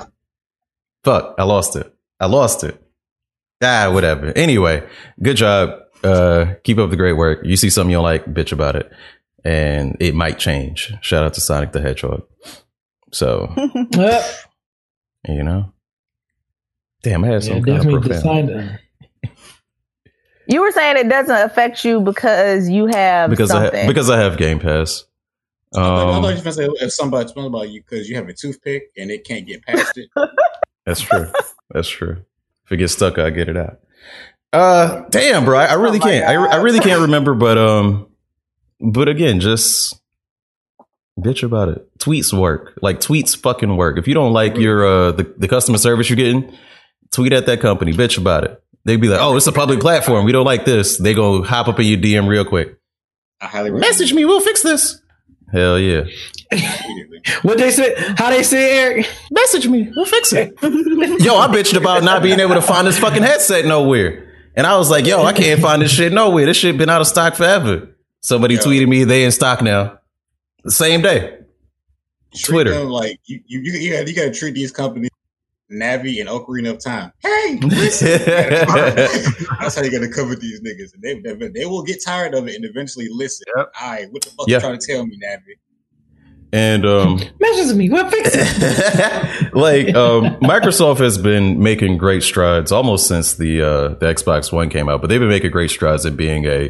fuck, I lost it. I lost it. Ah, whatever. Anyway, good job. Uh, keep up the great work. You see something you don't like, bitch about it, and it might change. Shout out to Sonic the Hedgehog. So [laughs] you know, damn, I had yeah, some kind of profound. You were saying it doesn't affect you because you have because I ha- because I have Game Pass. I thought, I Um, thought you were gonna say if somebody something about you because you have a toothpick and it can't get past it. [laughs] That's true. That's true. If it gets stuck, I get it out. Uh, damn, bro, I, I really Oh can't. I, I really can't remember, but um, but again, just bitch about it. Tweets work. Like tweets fucking work. If you don't like your uh the, the customer service you're getting, tweet at that company. Bitch about it. They'd be like, oh, it's a public platform. We don't like this. They go hop up in your DM real quick. I highly recommend Message me. We'll fix this. Hell yeah. [laughs] What they say? How they say, Eric? Message me. We'll fix it. yo, I bitched about not being able to find this fucking headset nowhere. And I was like, yo, I can't find this shit nowhere. This shit been out of stock forever. Somebody Yo. tweeted me they in stock now. The same day. Treat Twitter. them like you, you, you, you got you got to treat these companies Navi and Ocarina of Time. Hey, [laughs] listen. [laughs] that's how you're gonna cover these niggas, and they, they they will get tired of it and eventually listen. Yep. All right, what the fuck Yeah. you trying to tell me, Navi? and um Message me. We'll fix it. [laughs] like um Microsoft has been making great strides almost since the uh the Xbox One came out, but they've been making great strides at being a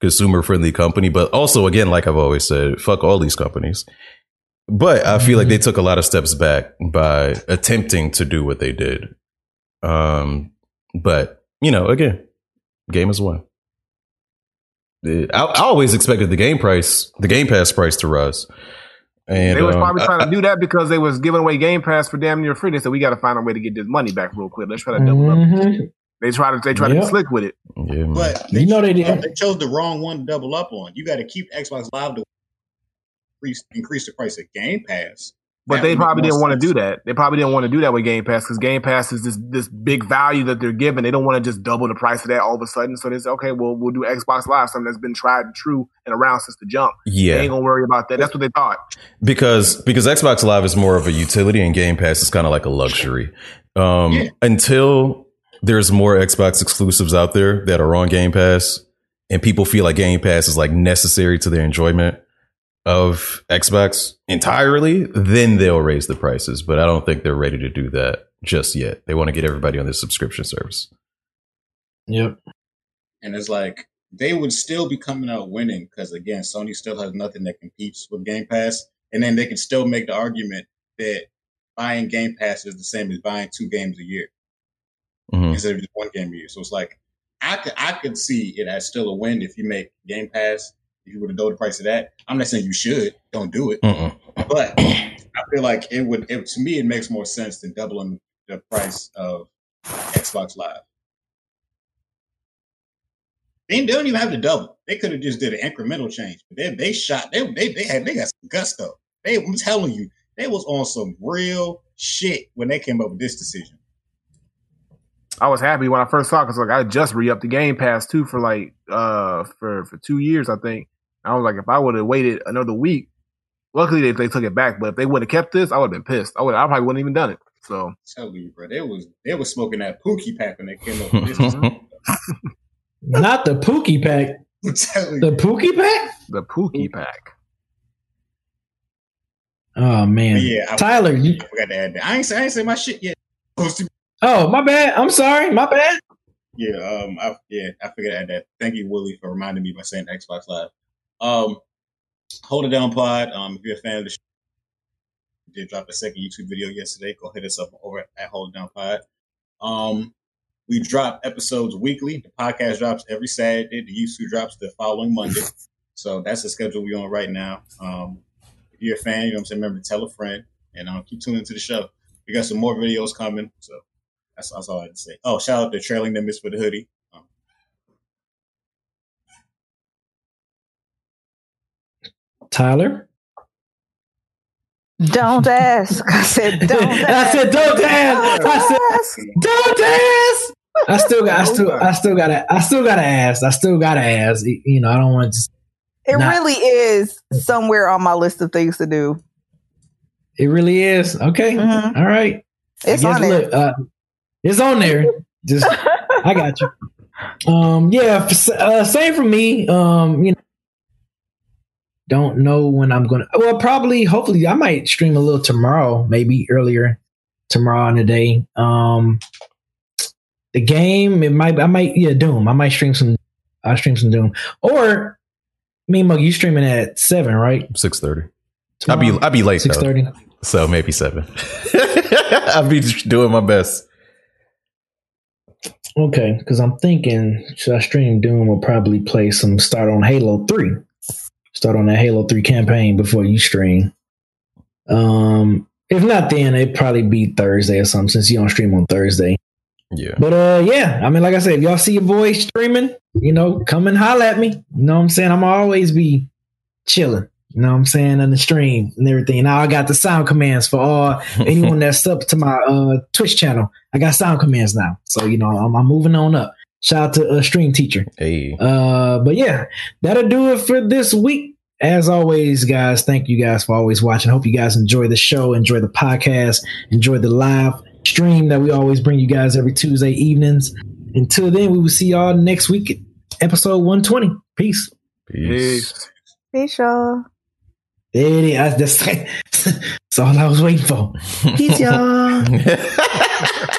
consumer friendly company, but also again, like I've always said, fuck all these companies. But I feel like they took a lot of steps back by attempting to do what they did. Um but you know, again, game is one. I, I always expected the game price, the Game Pass price to rise. And they was um, probably I- trying to do that because they was giving away Game Pass for damn near free. They said we got to find a way to get this money back real quick. Let's try to double up. Mhm. They try to they try to be slick with it. yeah, man. But You know they did. They chose the wrong one to double up on. You got to keep Xbox Live to increase, increase the price of Game Pass. But they probably didn't want to do that. They probably didn't want to do that with Game Pass because Game Pass is this this big value that they're giving. They don't want to just double the price of that all of a sudden. So they say, okay, well we'll do Xbox Live, something that's been tried and true and around since the jump. Yeah, They yeah, ain't gonna worry about that. That's what they thought. because because Xbox Live is more of a utility and Game Pass is kind of like a luxury. Um, Yeah. Until there's more Xbox exclusives out there that are on Game Pass, and people feel like Game Pass is like necessary to their enjoyment of Xbox entirely, then they'll raise the prices. But I don't think they're ready to do that just yet. They want to get everybody on this subscription service. Yep. And it's like they would still be coming out winning because again, Sony still has nothing that competes with Game Pass, and then they can still make the argument that buying Game Pass is the same as buying two games a year Mhm. instead of just one game a year. So it's like I could I could see it as still a win if you make Game Pass. If you were to know the price of that, I'm not saying you should. Don't do it. Mm-mm. But I feel like it would. It, to me, it makes more sense than doubling the price of Xbox Live. They, they don't even have to double. They could have just did an incremental change. But they they shot. They they they had they got some gusto. They I'm telling you, they was on some real shit when they came up with this decision. I was happy when I first saw because like I just re upped the Game Pass too for like uh for for two years I think. I was like if I would have waited another week, luckily they, they took it back. But if they would have kept this, I would have been pissed. I would I probably wouldn't even done it. So I'm telling you, bro, they was they was smoking that Pookie pack when they came up with this. [laughs] Not the Pookie pack. [laughs] The you. Pookie pack? the Pookie pack. Oh man. But yeah, I, Tyler, you, I forgot to add that. I ain't say I ain't say my shit yet. Oh my bad. I'm sorry. My bad. Yeah, um, I, yeah, I figured out that. Thank you, Willie, for reminding me by saying Xbox Live. Um, hold it down, pod. Um, if you're a fan of the show, we did drop a second YouTube video yesterday. Go hit us up over at Hold It Down Pod. Um, we drop episodes weekly. The podcast drops every Saturday. The YouTube drops the following Monday. So that's the schedule we're on right now. Um, if you're a fan, you know what I'm saying. Remember, to tell a friend, and um, keep tuning to the show. We got some more videos coming. So that's, that's all I had to say. Oh, shout out to Trailing the Miss for the hoodie. Tyler. Don't ask. I said [laughs] don't I said don't ask. I said ask. don't ask. I still got I still I still gotta I still gotta ask. I still gotta ask. You know, I don't want to It Not- really is somewhere on my list of things to do. it really is. Okay. Mhm. All right. It's on guess, there. look, uh, it's on there. Just I got you. [laughs] Um, yeah, f- uh, same for me. Um, you know, don't know when I'm gonna. Well, probably, hopefully, I might stream a little tomorrow, maybe earlier tomorrow in the day. Um, the game, it might, I might, yeah, Doom. I might stream some. I'll stream some Doom, or me, Mug, you streaming at seven, right? Six thirty. I'll be I'll be late Six thirty. so maybe seven. [laughs] I'll be doing my best. Okay, because I'm thinking, should I stream Doom or probably play some start on Halo 3? Start on that Halo 3 campaign before you stream. Um, if not then it'd probably be Thursday or something since you don't stream on Thursday. Yeah. But uh yeah, I mean like I said, if y'all see your boy streaming, you know, come and holler at me. You know what I'm saying? I'm always be chilling. You know what I'm saying? On the stream and everything. Now I got the sound commands for all [laughs] anyone that's up to my uh Twitch channel. I got sound commands now. So, you know, I'm, I'm moving on up. Shout out to uh, Stream Teacher. Hey. Uh, but yeah, that'll do it for this week. As always, guys, thank you guys for always watching. Hope you guys enjoy the show, enjoy the podcast, enjoy the live stream that we always bring you guys every Tuesday evenings. Until then, we will see y'all next week, episode 120. Peace. Peace. Peace, y'all. There it is. That's, [laughs] that's all I was waiting for. [laughs] Peace, y'all. Peace. [laughs]